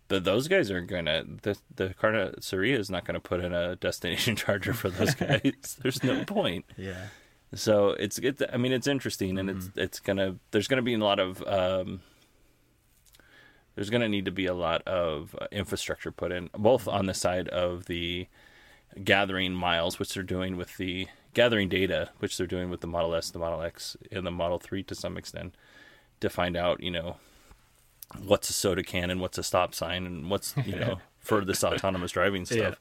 But those guys aren't gonna. The the carniceria is not gonna put in a destination [laughs] charger for those guys. [laughs] There's no point. Yeah. So it's it's. I mean, it's interesting, and it's it's gonna. There's gonna be a lot of. Um, there's gonna need to be a lot of uh, infrastructure put in, both on the side of the gathering miles, which they're doing with the gathering data, which they're doing with the Model S, the Model X, and the Model Three to some extent, to find out, you know, what's a soda can and what's a stop sign and what's you know [laughs] for this autonomous driving stuff. Yeah.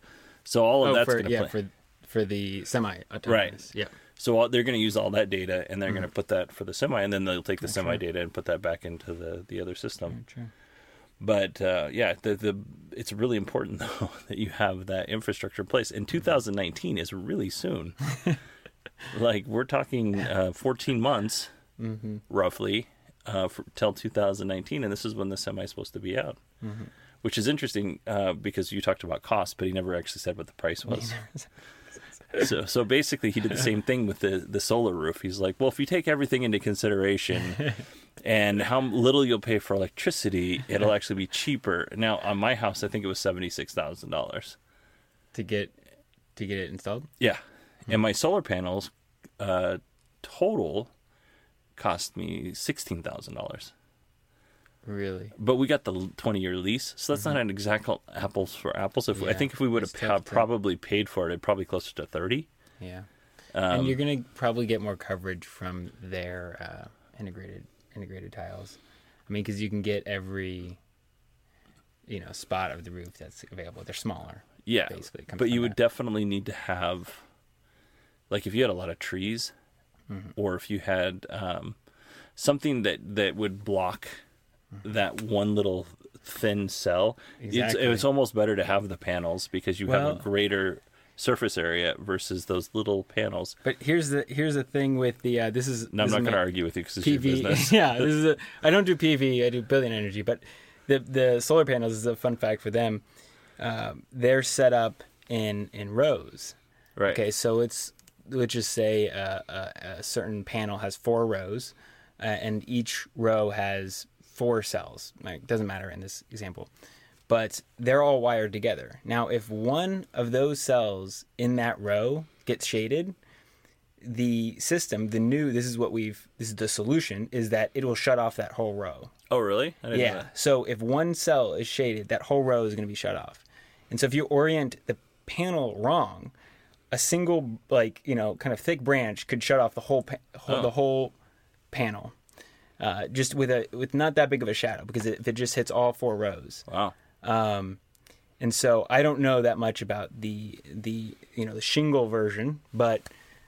So all of Oh, that's going to yeah play. for for the semi autonomous. Yeah. So all, they're going to use all that data and they're Mm-hmm. going to put that for the semi, and then they'll take the semi data and put that back into the the other system. True. But uh, yeah, the the it's really important [laughs] though that you have that infrastructure in place. And 2019 is really soon. [laughs] like we're talking uh, 14 months, roughly, uh, for, till 2019, and this is when the semi is supposed to be out. Which is interesting uh, because you talked about cost, but he never actually said what the price was. So, so basically, he did the same thing with the the solar roof. He's like, well, if you take everything into consideration, and how little you'll pay for electricity, it'll actually be cheaper. Now, on my house, I think it was seventy six thousand dollars. To get to get it installed. Yeah, and my solar panels, uh, total, cost me sixteen thousand dollars. Really. But we got the twenty year lease, so that's not an exact apples for apples. If I Yeah, think if we would have to- probably paid for it, it'd probably closer to thirty. Yeah. Um, and you're gonna probably get more coverage from their uh, integrated integrated tiles. I mean, because you can get every you know spot of the roof that's available. They're smaller. Yeah, basically. but you would that. definitely need to have, like, if you had a lot of trees, Mm-hmm. or if you had um, something that that would block that one little thin cell. It's, Exactly. it's almost better to have the panels because you have a greater surface area versus those little panels. But here's the here's the thing with the uh, this is No, I'm not going to argue with you because it's your [laughs] business. yeah, this is a, I don't do PV. I do billion energy, but the the solar panels is a fun fact for them. Um, they're set up in in rows. Right. Okay, so it's let's just say uh, a, a certain panel has four rows, uh, and each row has four cells. Like doesn't matter in this example, but they're all wired together. Now, if one of those cells in that row gets shaded, the system, the new, this is what we've, this is the solution, is that it will shut off that whole row. Oh, really? I didn't know Yeah. So if one cell is shaded, that whole row is going to be shut off. And so if you orient the panel wrong, a single like you know kind of thick branch could shut off the whole, pa- whole Oh. the whole panel, uh, just with a with not that big of a shadow because if it just hits all four rows. Wow. And so I don't know that much about the the you know the shingle version, but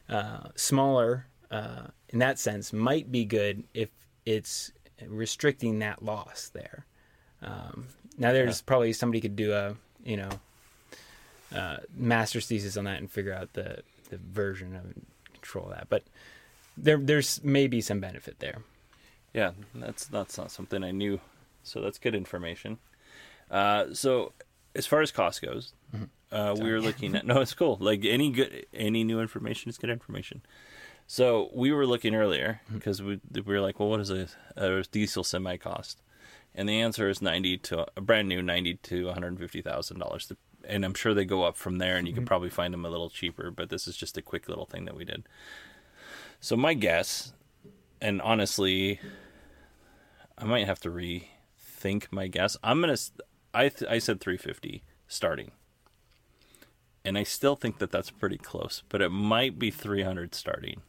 uh, smaller uh, in that sense might be good if it's restricting that loss there. Um, now there's probably somebody could do a you know uh, master's thesis on that and figure out the the version of control that, but there there's maybe some benefit there. Yeah, that's that's not something I knew. So that's good information. Uh, so as far as cost goes, uh, we were looking at no, it's cool. Like any good, any new information is good information. So we were looking earlier because we we were like, well, what does a, a diesel semi cost? And the answer is ninety to a brand new ninety to one hundred fifty thousand dollars. And I'm sure they go up from there, and you can probably find them a little cheaper. But this is just a quick little thing that we did. So my guess, and honestly, I might have to rethink my guess. I'm gonna. I th- I said 350 starting, and I still think that that's pretty close, but it might be 300 starting.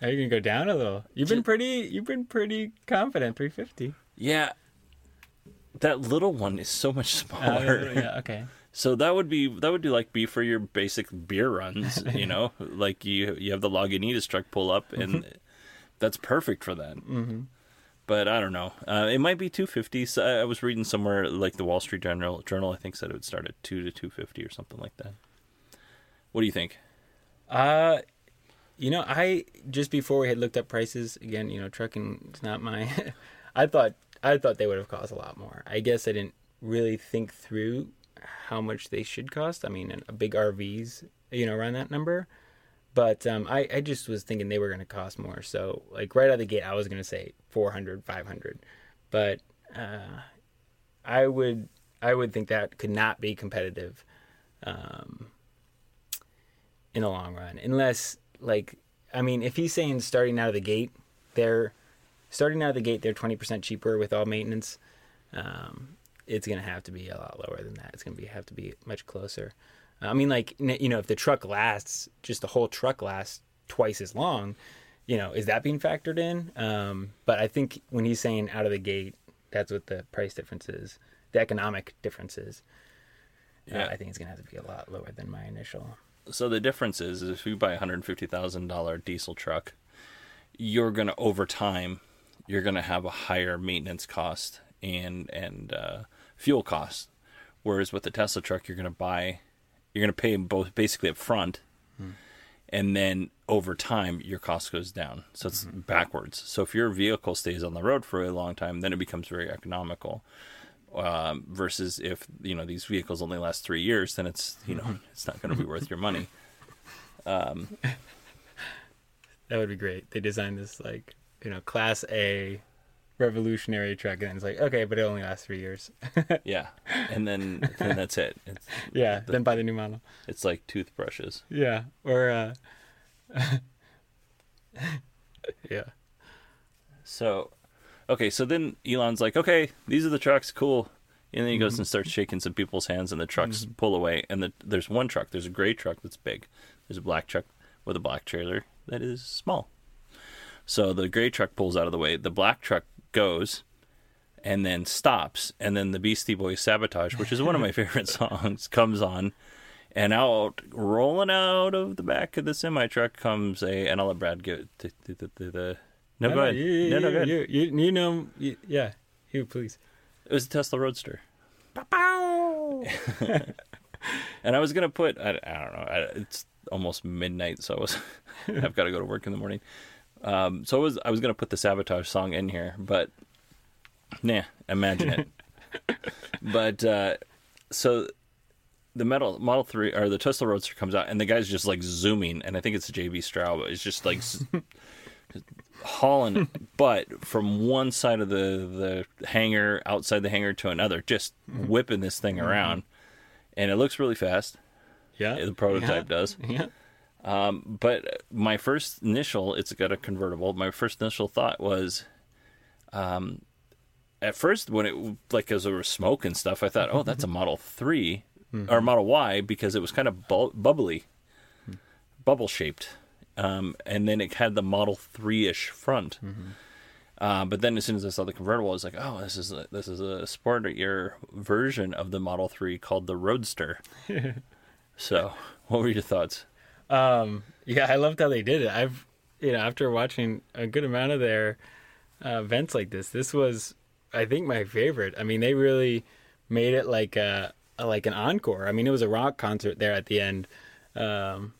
Are you gonna go down a little? You've been pretty. You've been pretty confident. Three fifty. Yeah, that little one is so much smaller. Uh, yeah. Okay. [laughs] So that would be that would do like be for your basic beer runs, [laughs] you know, like you you have the Lagunitas truck pull up and that's perfect for that. Mm-hmm. But I don't know. Uh, it might be 250. So I was reading somewhere like the Wall Street Journal. Journal I think said it would start at two to 250 or something like that. What do you think? Uh, you know, I just before we had looked up prices again. You know, trucking is not my. [laughs] I thought I thought they would have cost a lot more. I guess I didn't really think through how much they should cost. I mean, a big RVs, you know, around that number. But um, I, I just was thinking they were going to cost more. So, like, right out of the gate, I was going to say 400, 500. But uh, I would I would think that could not be competitive um, in the long run, unless like I mean, if he's saying starting out of the gate, they're starting out of the gate, they're twenty percent cheaper with all maintenance. Um, it's gonna have to be a lot lower than that. It's gonna have to be much closer. I mean, like you know, if the truck lasts, just the whole truck lasts twice as long, you know, is that being factored in? Um, but I think when he's saying out of the gate, that's what the price difference is, the economic difference is. Uh, Yeah. I think it's gonna have to be a lot lower than my initial. So the difference is, is if you buy a hundred fifty thousand dollar diesel truck, you're gonna over time, you're gonna have a higher maintenance cost and and uh, fuel cost. Whereas with the Tesla truck, you're gonna buy, you're gonna pay them both basically up front, hmm. and then over time your cost goes down. So it's mm-hmm. backwards. So if your vehicle stays on the road for a long time, then it becomes very economical. Um, versus if you know these vehicles only last three years, then it's you know mm-hmm. it's not going to be worth your money. [laughs] Um, that would be great. They designed this like you know class A revolutionary truck, and it's like okay, but it only lasts three years. [laughs] Yeah, and then then that's it. It's [laughs] yeah, then buy the new model. it's like toothbrushes. Yeah, or uh, [laughs] yeah, So, okay, so then Elon's like, okay, these are the trucks, cool. And then he goes and starts shaking some people's hands, and the trucks pull away. And the, there's one truck. There's a gray truck that's big. There's a black truck with a black trailer that is small. So the gray truck pulls out of the way. The black truck goes and then stops. And then the Beastie Boys Sabotage, which is one of my [laughs] favorite songs, comes on. And out, rolling out of the back of the semi truck comes a. And I'll let Brad get the. the, the, the, the no, go ahead. You, no, no, go ahead. you, you, you know, you, yeah, you please. It was a Tesla Roadster. [laughs] and I was gonna put I, I don't know I, it's almost midnight, so I was [laughs] I've got to go to work in the morning. Um, so I was I was gonna put the sabotage song in here, but nah, imagine it. [laughs] but uh, so the metal Model Three or the Tesla Roadster comes out, and the guy's just like zooming, and I think it's JB Straubel, but it's just like [laughs] hauling butt from one side of the the hangar outside the hangar to another, just whipping this thing around, and it looks really fast. Yeah, The prototype yeah. does. Yeah, But my first initial, it's got a convertible. My first initial thought was, um, at first when it like as there was smoke and stuff, I thought, oh, that's a [laughs] Model 3 or Model Y because it was kind of bu- bubbly, bubble shaped, um, and then it had the Model 3 ish front. Uh, but then as soon as I saw the convertible, I was like, oh, this is a, this is a sportier version of the Model 3 called the Roadster. [laughs] so, what were your thoughts? Um, yeah, I loved how they did it. I've, you know, after watching a good amount of their uh, events like this, this was, I think, my favorite. I mean, they really made it like a, a like an encore. I mean, it was a rock concert there at the end. Um,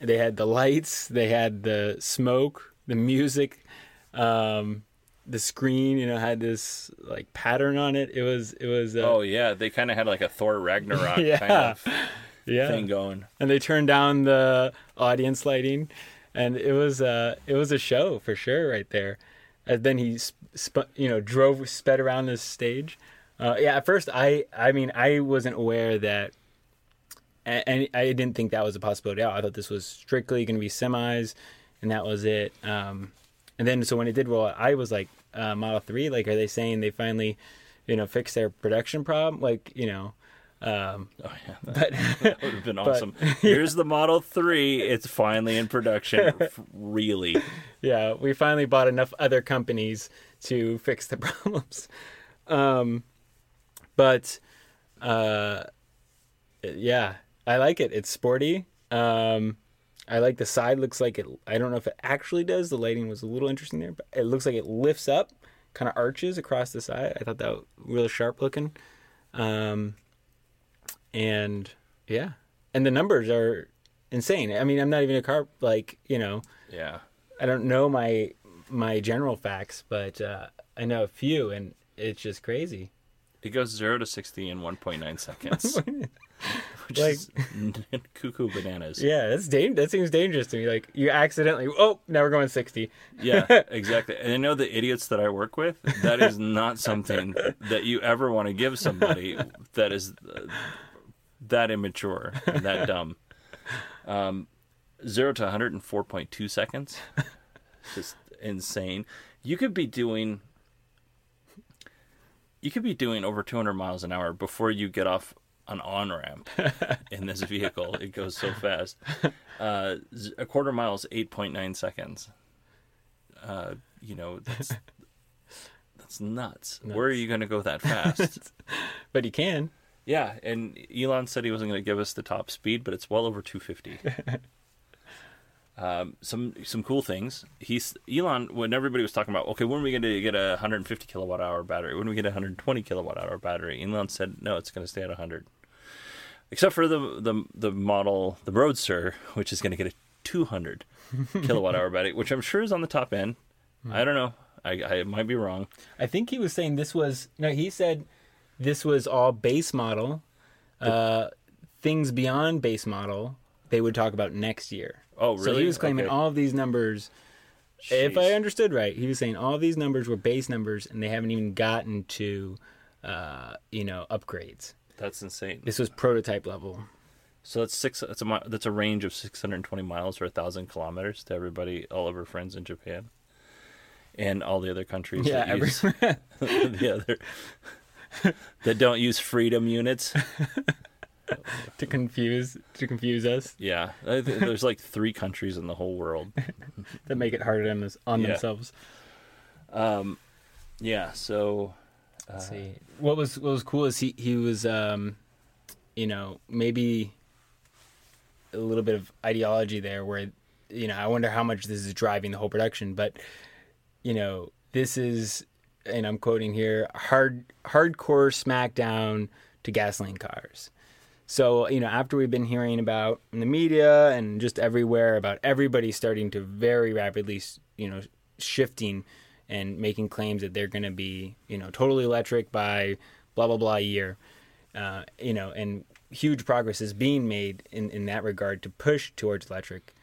they had the lights, they had the smoke, the music, um, the screen. You know, had this like pattern on it. It was, it was. Uh, Oh yeah, they kind of had like a Thor [laughs] Ragnarok Yeah. kind of yeah. thing going. and they turned down the audience lighting, and it was uh it was a show for sure right there. And then he, sp- you know, drove sped around the stage. Uh, yeah, at first I I mean I wasn't aware that, and, I didn't think that was a possibility. at all. I thought this was strictly going to be semis, and that was it. Um, and then so when it did roll out, I was like, uh, Model Three, like, are they saying they finally, you know, fixed their production problem? Like, you know. Um, Oh yeah, [laughs] that, but that would have been awesome. Here's the Model Three. It's finally in production. [laughs] Really? yeah, we finally bought enough other companies to fix the [laughs] problems. Um, but uh, yeah, I like it. It's sporty. Um, I like the side. Looks like it. I don't know if it actually does. The lighting was a little interesting there, but it looks like it lifts up, kind of arches across the side. I thought that was real sharp looking. Um, and yeah, and the numbers are insane. I mean, I'm not even a car like you know. Yeah. I don't know my my general facts, but uh, I know a few, and it's just crazy. It goes zero to sixty in one point nine seconds, [laughs] [laughs] which Like- is [laughs] cuckoo bananas. Yeah, that's dang- That seems dangerous to me. Like you accidentally. Oh, now we're going sixty. Yeah, exactly. And I know the idiots that I work with. That is not something that you ever want to give somebody that is uh, that immature and that [laughs] dumb. Um, zero to one hundred and four point two seconds. Just insane. You could be doing. You could be doing over 200 miles an hour before you get off an on ramp in this [laughs] vehicle. It goes so fast. Uh, a quarter mile is 8.9 seconds uh, you know, that's [laughs] that's nuts. Where are you going to go that fast? But you can. Yeah, and Elon said he wasn't going to give us the top speed, but it's well over 250. [laughs] um, some some cool things. He's Elon when everybody was talking about okay, when are we going to get a 150 kilowatt hour battery? When are we get a 120 kilowatt hour battery? Elon said no, it's going to stay at 100. Except for the the the model, the Roadster, which is going to get a 200 [laughs] kilowatt hour battery, which I'm sure is on the top end. I don't know. I, I might be wrong. I think he was saying this was no. He said this was all base model. Uh, things beyond base model, they would talk about next year. Oh, really? So he was claiming Okay. all of these numbers. If I understood right, he was saying all these numbers were base numbers, and they haven't even gotten to, uh, you know, upgrades. That's insane. This was prototype level. So that's six. That's a that's a range of 620 miles or thousand kilometers to everybody, all of our friends in Japan, and all the other countries. Yeah, that every- use, [laughs] the other [laughs] that don't use freedom units. [laughs] to confuse to confuse us Yeah, there's like three countries in the whole world. [laughs] that make it harder on, Yeah. themselves. Yeah, so Let's see. What was what was cool is he he was um, you know maybe a little bit of ideology there where you know I wonder how much this is driving the whole production, but you know this is and I'm quoting here hard hardcore smackdown to gasoline cars. So, you know, after we've been hearing about in the media and just everywhere about everybody starting to very rapidly, you know, shifting and making claims that they're going to be, you know, totally electric by blah, blah, blah year, uh, you know, and huge progress is being made in, in that regard to push towards electric.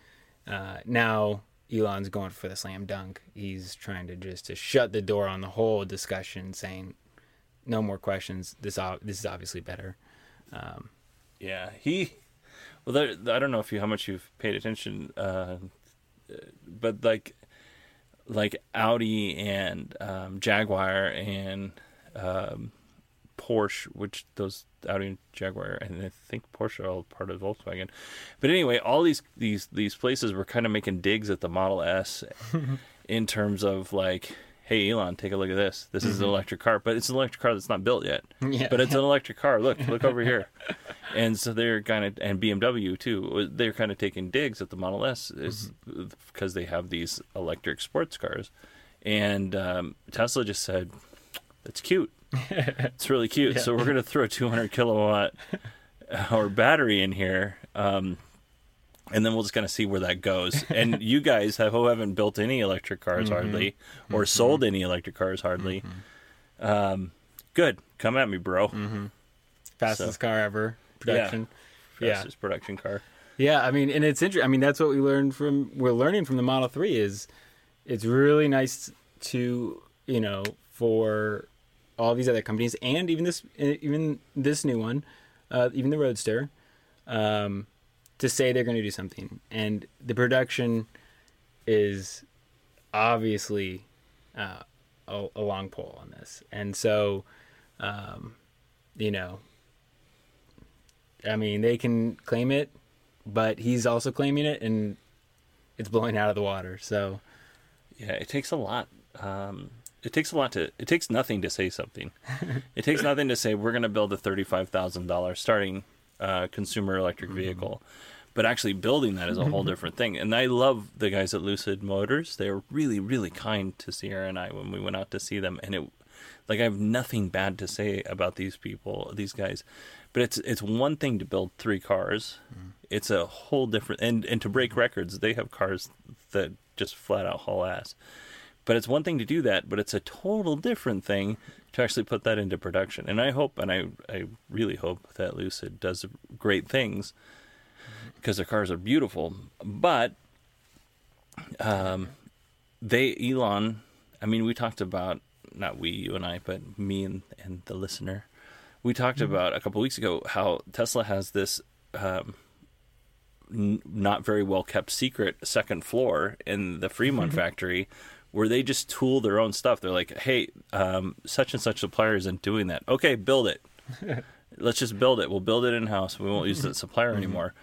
Uh, now, Elon's going for the slam dunk. He's trying to just to shut the door on the whole discussion, saying, no more questions. This, this is obviously better. yeah, he. Well, there, I don't know if you how much you've paid attention, uh, but like, like Audi and um, Jaguar and um, Porsche, which those Audi and Jaguar and I think Porsche are all part of Volkswagen. But anyway, all these these these places were kind of making digs at the Model S [laughs] in terms of like, hey Elon, take a look at this. This is an electric car, but it's an electric car that's not built yet. Yeah. But it's an electric car. Look, [laughs] look over here. And so they're kind of and BMW too. They're kind of taking digs at the Model S is because they have these electric sports cars. And um, Tesla just said, "That's cute. [laughs] it's really cute. So we're going to throw a 200 kilowatt uh, hour battery in here." Um, and then we'll just kind of see where that goes. [laughs] And you guys have, who haven't built any electric cars mm-hmm. hardly, or mm-hmm. sold any electric cars hardly, mm-hmm. um, good. Come at me, bro. fastest car ever production. Yeah. Fastest production car. Yeah, I mean, and it's interesting. I mean, that's what we learned from we're learning from the Model Three is it's really nice to you know for all these other companies and even this even this new one, uh, even the Roadster, um, to say they're going to do something, and the production is obviously uh, a, a long pole on this, and so um, you know I mean, they can claim it, but he's also claiming it, and it's blowing out of the water. So, Yeah, it takes a lot. Um, it takes a lot to. It takes nothing to say something. [laughs] it takes nothing to say we're going to build a thirty-five thousand dollars starting uh, consumer electric mm-hmm. vehicle, but actually building that is a whole mm-hmm. different thing. And I love the guys at Lucid Motors. They were really, really kind to Sierra and I when we went out to see them, and it like I have nothing bad to say about these people, these guys. But it's it's one thing to build three cars. Mm. It's a whole different and and to break records, they have cars that just flat out haul ass. But it's one thing to do that, but it's a total different thing to actually put that into production. And I hope, and I, I really hope that Lucid does great things because their cars are beautiful. But um, they, Elon, I mean, we talked about, not we, you and I, but me and, and the listener, we talked about a couple weeks ago how Tesla has this um, n- not very well kept secret second floor in the Fremont factory where they just tool their own stuff. They're like, hey, um, such and such supplier isn't doing that. Okay, build it. [laughs] Let's just build it. We'll build it in house. We won't use the mm-hmm. supplier mm-hmm. anymore.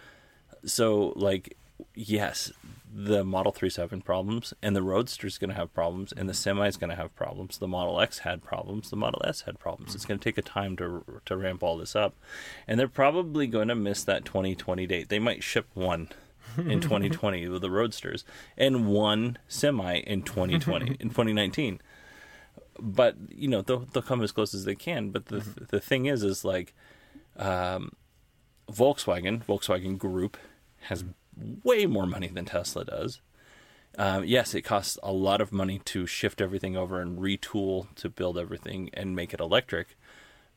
So, like, yes, the Model 3 7 problems, and the Roadster's going to have problems, and the mm-hmm. Semi's going to have problems. The Model X had problems. The Model S had problems. It's going to take a time to to ramp all this up, and they're probably going to miss that 2020 date. They might ship one in 2020 with the Roadsters and one Semi in 2020 [laughs] in 2019. But you know they'll they'll come as close as they can. But the the thing is, is like um, Volkswagen, Volkswagen Group has way more money than Tesla does. Um, yes, it costs a lot of money to shift everything over and retool to build everything and make it electric.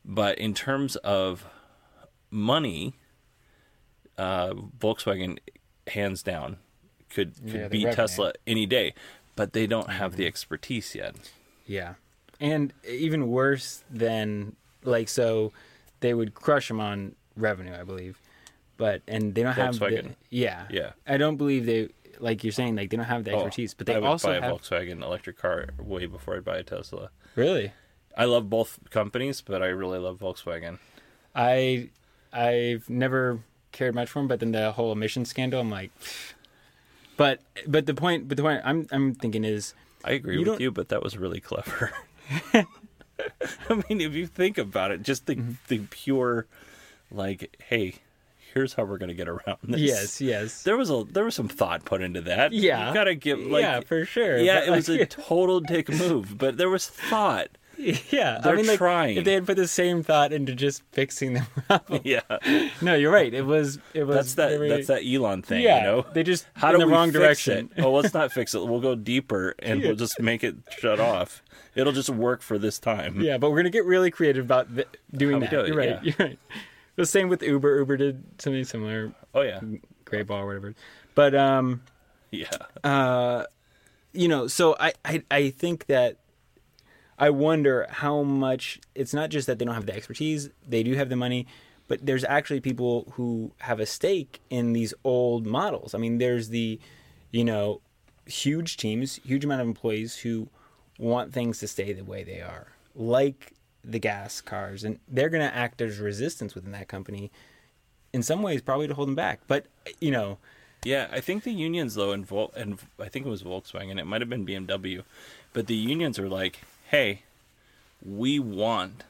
But in terms of money, uh, Volkswagen, hands down, could could Yeah, beat. Tesla any day. But they don't have the mm-hmm. expertise yet. Yeah, and even worse than like so, they would crush them on revenue, I believe. But and they don't have the, Volkswagen. yeah Yeah. I don't believe they like you're saying like they don't have the Oh, expertise, but they I would also buy a have Volkswagen electric car way before I'd buy a Tesla. really. I love both companies, but I really love Volkswagen. I I've never cared much for him. but then the whole emission scandal, I'm like, [sighs] but but the point, but the point I'm I'm thinking is I agree You with don't- you, but that was really clever. [laughs] [laughs] I mean, if you think about it, just the Mm-hmm. the pure, like, hey, here's how we're gonna get around this. yes, yes, There was a there was some thought put into that. Yeah. you gotta give like yeah, for sure. yeah, but, it was a [laughs] total dick move, but there was thought. [laughs] yeah. they're I mean, like, trying. if they had put the same thought into just fixing the problem. [laughs] Yeah, no, you're right. It was it was that's that very- that's that Elon thing. Yeah, you know, they just how in do the we wrong fix direction. It? Oh, let's not fix it. We'll go deeper and we'll just [laughs] make it shut off. It'll just work for this time. Yeah, but we're gonna get really creative about th- doing How that. do it, you're right. yeah. You're right. The same with Uber. Uber did something similar. Oh yeah, Greyball, or whatever. But um, yeah. uh, you know, so I, I I think that I wonder how much it's not just that they don't have the expertise, they do have the money, but there's actually people who have a stake in these old models. I mean, there's the, you know, huge teams, huge amount of employees who want things to stay the way they are, like the gas cars, and they're going to act as resistance within that company. In some ways, probably to hold them back, but you know, Yeah, I think the unions though, and Vol- and I think it was Volkswagen. It might have been BMW, but the unions are like, "Hey, we want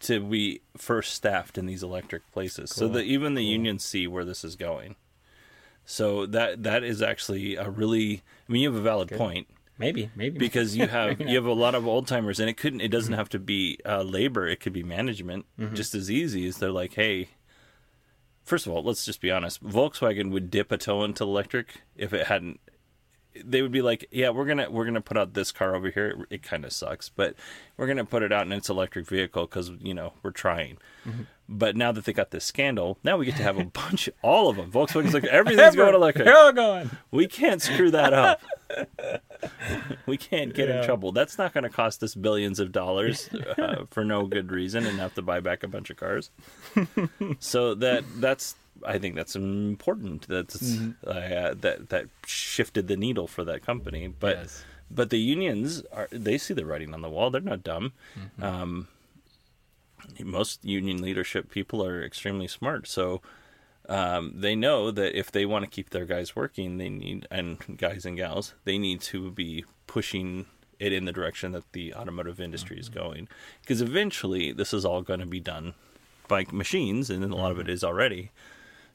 to be first staffed in these electric places, so that even the unions see where this is going." So that that is actually a really. I mean, you have a valid point maybe, maybe because you [laughs] have you have a lot of old timers, and it couldn't. It Mm-hmm. doesn't have to be uh, labor. It could be management, just as easy as they're like, "Hey." First of all, let's just be honest. Volkswagen would dip a toe into electric if it hadn't. They would be like, "Yeah, we're gonna we're gonna put out this car over here. It, kind of sucks, but we're gonna put it out in its electric vehicle because you know we're trying." Mm-hmm. But now that they got this scandal, now we get to have a [laughs] bunch, all of them. Volkswagen's like [laughs] everything's Ever. going electric. They're all going. We can't screw that up. [laughs] we can't get in trouble. That's not going to cost us billions of dollars uh, for no good reason and have to buy back a bunch of cars. so that that's I think that's important. That's Mm-hmm. uh, that that shifted the needle for that company. But Yes. but the unions are they see the writing on the wall. They're not dumb. Mm-hmm. Um, most union leadership people are extremely smart. So um, they know that if they want to keep their guys working, they need and guys and gals, they need to be pushing it in the direction that the automotive industry is going. Because eventually, this is all going to be done by machines, and a lot of it is already.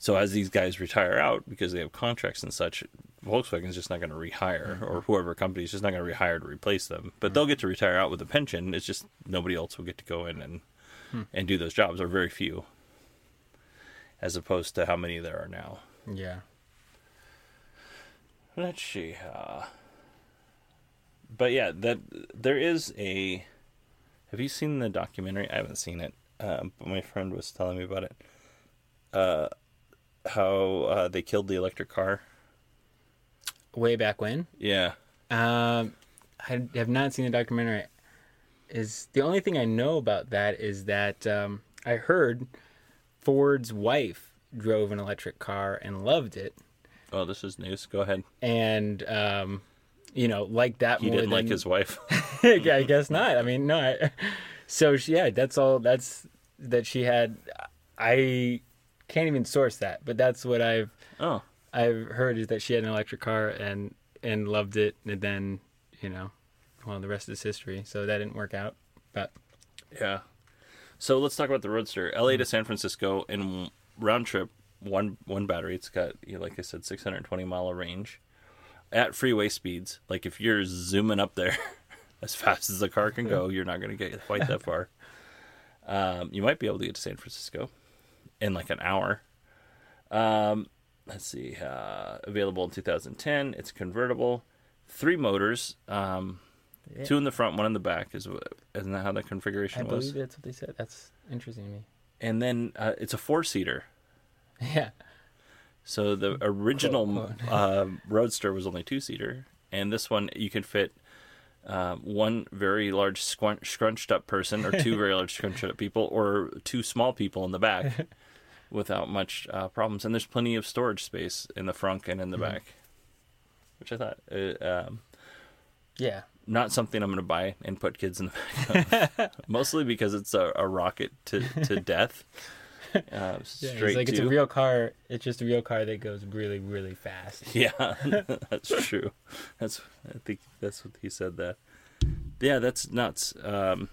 So as these guys retire out because they have contracts and such, Volkswagen's just not going to rehire, or whoever company is just not going to rehire to replace them. But they'll get to retire out with a pension. It's just nobody else will get to go in and and do those jobs, or very few, as opposed to how many there are now. Yeah. Let's see. Uh, but yeah, that there is a. Have you seen the documentary? I haven't seen it, um, but my friend was telling me about it. Uh, how uh, they killed the electric car. Way back when? Yeah. Um, I have not seen the documentary. Is the only thing I know about that is that um, I heard Ford's wife drove an electric car and loved it, Oh, this is news. Go ahead. and um, you know, like that He didn't than like his wife. [laughs] I guess not. I mean, no. I, so yeah, that's all. That's that she had. I can't even source that, but that's what I've oh, I've heard is that she had an electric car and and loved it, and then you know, well, the rest is history. So that didn't work out, but yeah. So let's talk about the Roadster. LA to San Francisco in round trip, one one battery. It's got, you know, like I said, 620 mile range at freeway speeds. Like if you're zooming up there [laughs] as fast as the car can go, you're not going to get quite that far. [laughs] Um, you might be able to get to San Francisco in like an hour. Um, let's see. Uh, available in 2010. It's convertible. Three motors. Um, Two in the front, one in the back. Is isn't that how the configuration I was? believe that's what they said. That's interesting to me. And then uh, it's a four seater. [laughs] Yeah, So the original uh, Roadster was only two seater, and this one you can fit um, one very large scrunched up person, or two [laughs] very large scrunched up people, or two small people in the back, [laughs] without much uh, problems. And there's plenty of storage space in the front and in the back, which I thought uh, um, yeah. not something I'm going to buy and put kids in the back. [laughs] Mostly because it's a, a rocket to, to [laughs] death. Uh, Yeah, straight it's like to it's a real car. It's just a real car that goes really, really fast. [laughs] Yeah, that's true. That's I think that's what he said that. Yeah, that's nuts. Um,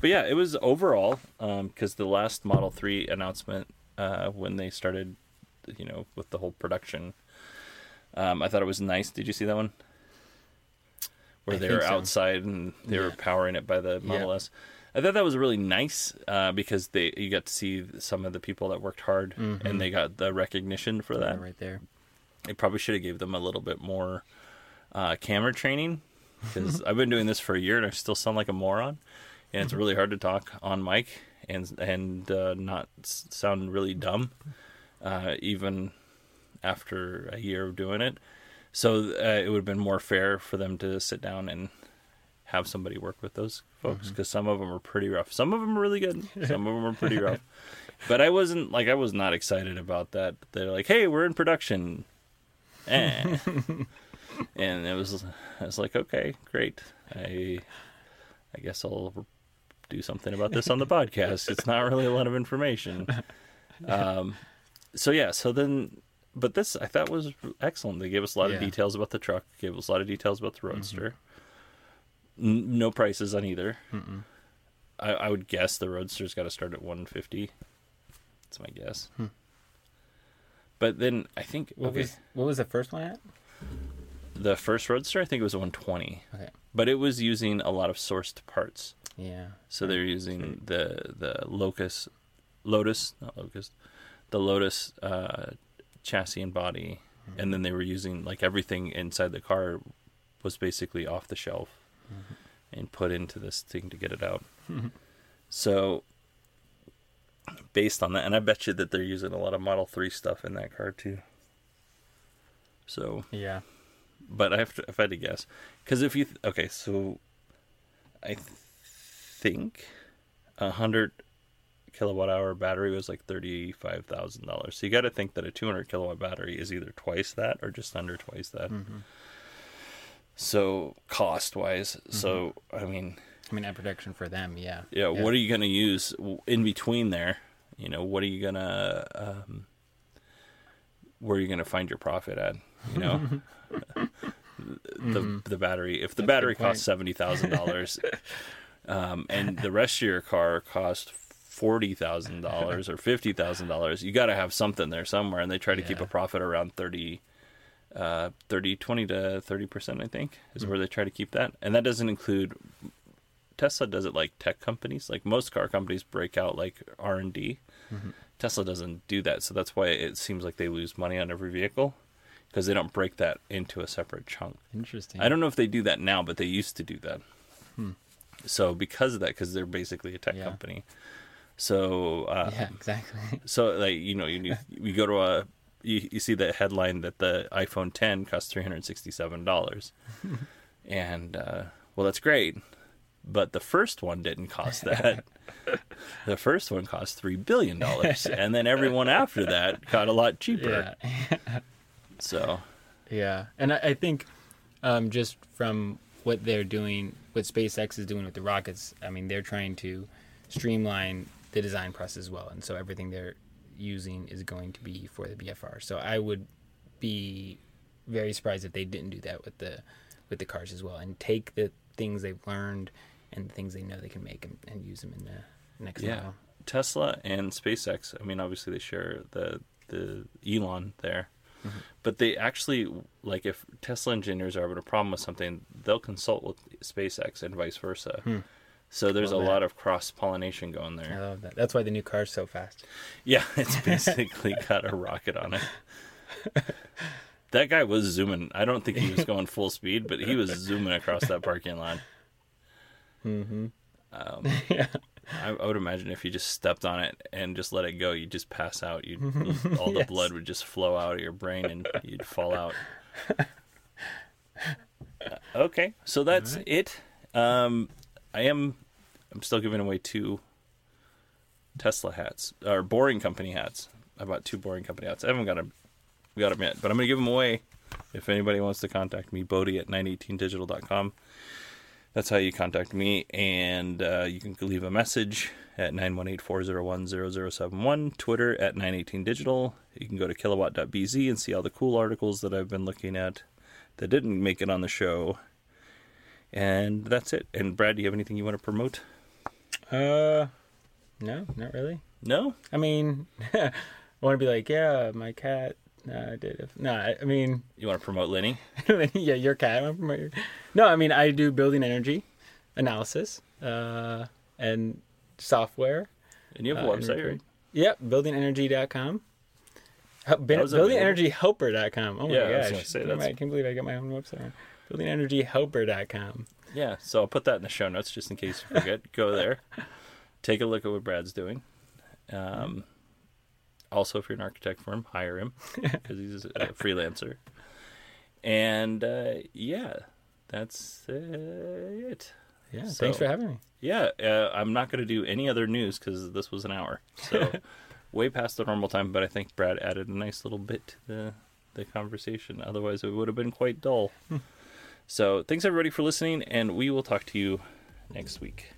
but yeah, it was overall because the last Model Three announcement uh, when they started, you know, with the whole production, um, I thought it was nice. Did you see that one? Where I they were so. outside and they were powering it by the Model Yeah. S. I thought that was really nice uh, because they you got to see some of the people that worked hard and they got the recognition for that right there. they probably should have gave them a little bit more uh, camera training because [laughs] I've been doing this for a year and I still sound like a moron, and it's really hard to talk on mic and and uh, not sound really dumb, uh, even after a year of doing it. So uh, it would have been more fair for them to sit down and have somebody work with those folks because some of them are pretty rough. Some of them are really good. [laughs] Some of them are pretty rough. But I wasn't like I was not excited about that. They're like, "Hey, we're in production," eh. [laughs] and it was I was like, "Okay, great. I I guess I'll do something about this on the podcast. It's not really a lot of information." Um, so yeah, so then, but this I thought was excellent. They gave us a lot of Yeah. Mm-hmm. details about the truck. Gave us a lot of details about the Roadster. N- no prices on either. I, I would guess the Roadster's got to start at 150. That's my guess. But then I think Hmm. What okay, was what was the first one at? the first Roadster I think it was a 120, Okay. but it was using a lot of sourced parts. Yeah. So they're using the the Locus, Lotus, not Locust, the Lotus uh, chassis and body, mm-hmm. and then they were using like everything inside the car was basically off the shelf mm-hmm. and put into this thing to get it out. Mm-hmm. so based on that, and I bet you that they're using a lot of Model Three stuff in that car too. So Yeah. but I have to if I had to guess because if you th- okay, so I th- think a hundred kilowatt hour battery was like thirty five thousand dollars. So you got to think that a two hundred kilowatt battery is either twice that or just under twice that. Mm-hmm. So cost wise, so mm-hmm. I mean, I mean, at production for them, yeah. yeah, what are you going to use in between there? You know, what are you going to, um, where are you going to find your profit at? You know, [laughs] the the mm-hmm. battery. If the battery costs seventy thousand dollars, [laughs] um, and the rest of your car cost forty thousand dollars or fifty thousand dollars. You got to have something there somewhere, and they try to keep a profit around 30, uh, 30 20 to thirty percent. I think is where they try to keep that, and that doesn't include. Tesla does it like tech companies, like most car companies break out like R and D. Tesla doesn't do that, so that's why it seems like they lose money on every vehicle because they don't break that into a separate chunk. Interesting. I don't know if they do that now, but they used to do that. So because of that, because they're basically a tech Yeah. company. So uh, Yeah, exactly. [laughs] so like you know you you go to a you, you see the headline that the iPhone 10 costs three hundred sixty seven dollars, [laughs] and uh, well that's great, but the first one didn't cost [laughs] that. the first one cost three billion dollars, and then everyone after that got a lot cheaper. yeah. So Yeah, and I, I think um, just from what they're doing, what SpaceX is doing with the rockets, I mean, they're trying to streamline the design process as well, and so everything they're using is going to be for the BFR. So I would be very surprised if they didn't do that with the with the cars as well, and take the things they've learned and the things they know they can make and, and use them in the next yeah, model. Tesla and SpaceX. I mean, obviously they share the the Elon there, but they actually like if Tesla engineers are having a problem with something, they'll consult with SpaceX and vice versa. So there's a that. lot of cross pollination going there. I love that. That's why the new car's so fast. Yeah, [laughs] it's [laughs] basically got a rocket on it. That guy was zooming. I don't think he was going full speed, but he was zooming across that parking lot. Mm-hmm. Um, [laughs] I, I would imagine if you just stepped on it and just let it go, you'd just pass out. You'd, [laughs] all the Yes. blood would just flow out of your brain, and you'd fall out. Uh, [laughs] okay, so that's it. Um, I am. I'm still giving away two Tesla hats or Boring Company hats. I bought two Boring Company hats. I haven't got them, got them yet, but I'm gonna give them away. If anybody wants to contact me, Bodie at 918digital.com. That's how you contact me, and uh, you can leave a message at 918-401-0071, Twitter at 918digital. You can go to kilowatt.bz and see all the cool articles that I've been looking at that didn't make it on the show. And that's it. And Brad, do you have anything you want to promote? Uh, no, not really. No? I mean, [laughs] I want to be like, yeah, my cat uh, did. It. No, I, I mean, [laughs] You want to promote Lenny? yeah, your cat. I wanna promote your- No, I mean, I do building energy analysis uh, and software. And you have a uh, website, right? Yep, buildingenergy.com. Hel- ben- was a mail- buildingenergyhelper.com. Oh my Yeah, I was gosh. gonna I can't believe I got my own website. Buildingenergyhelper.com. Yeah, so I'll put that in the show notes just in case you forget. Go there, [laughs] take a look at what Brad's doing. Um, also, if you're an architect firm, hire him because he's a [laughs] freelancer. And uh, yeah, that's uh, it. Yeah, So- thanks for having me. Yeah, uh, I'm not going to do any other news because this was an hour, so [laughs] way past the normal time. But I think Brad added a nice little bit to the the conversation. Otherwise, it would have been quite dull. so, thanks everybody for listening, and we will talk to you next week.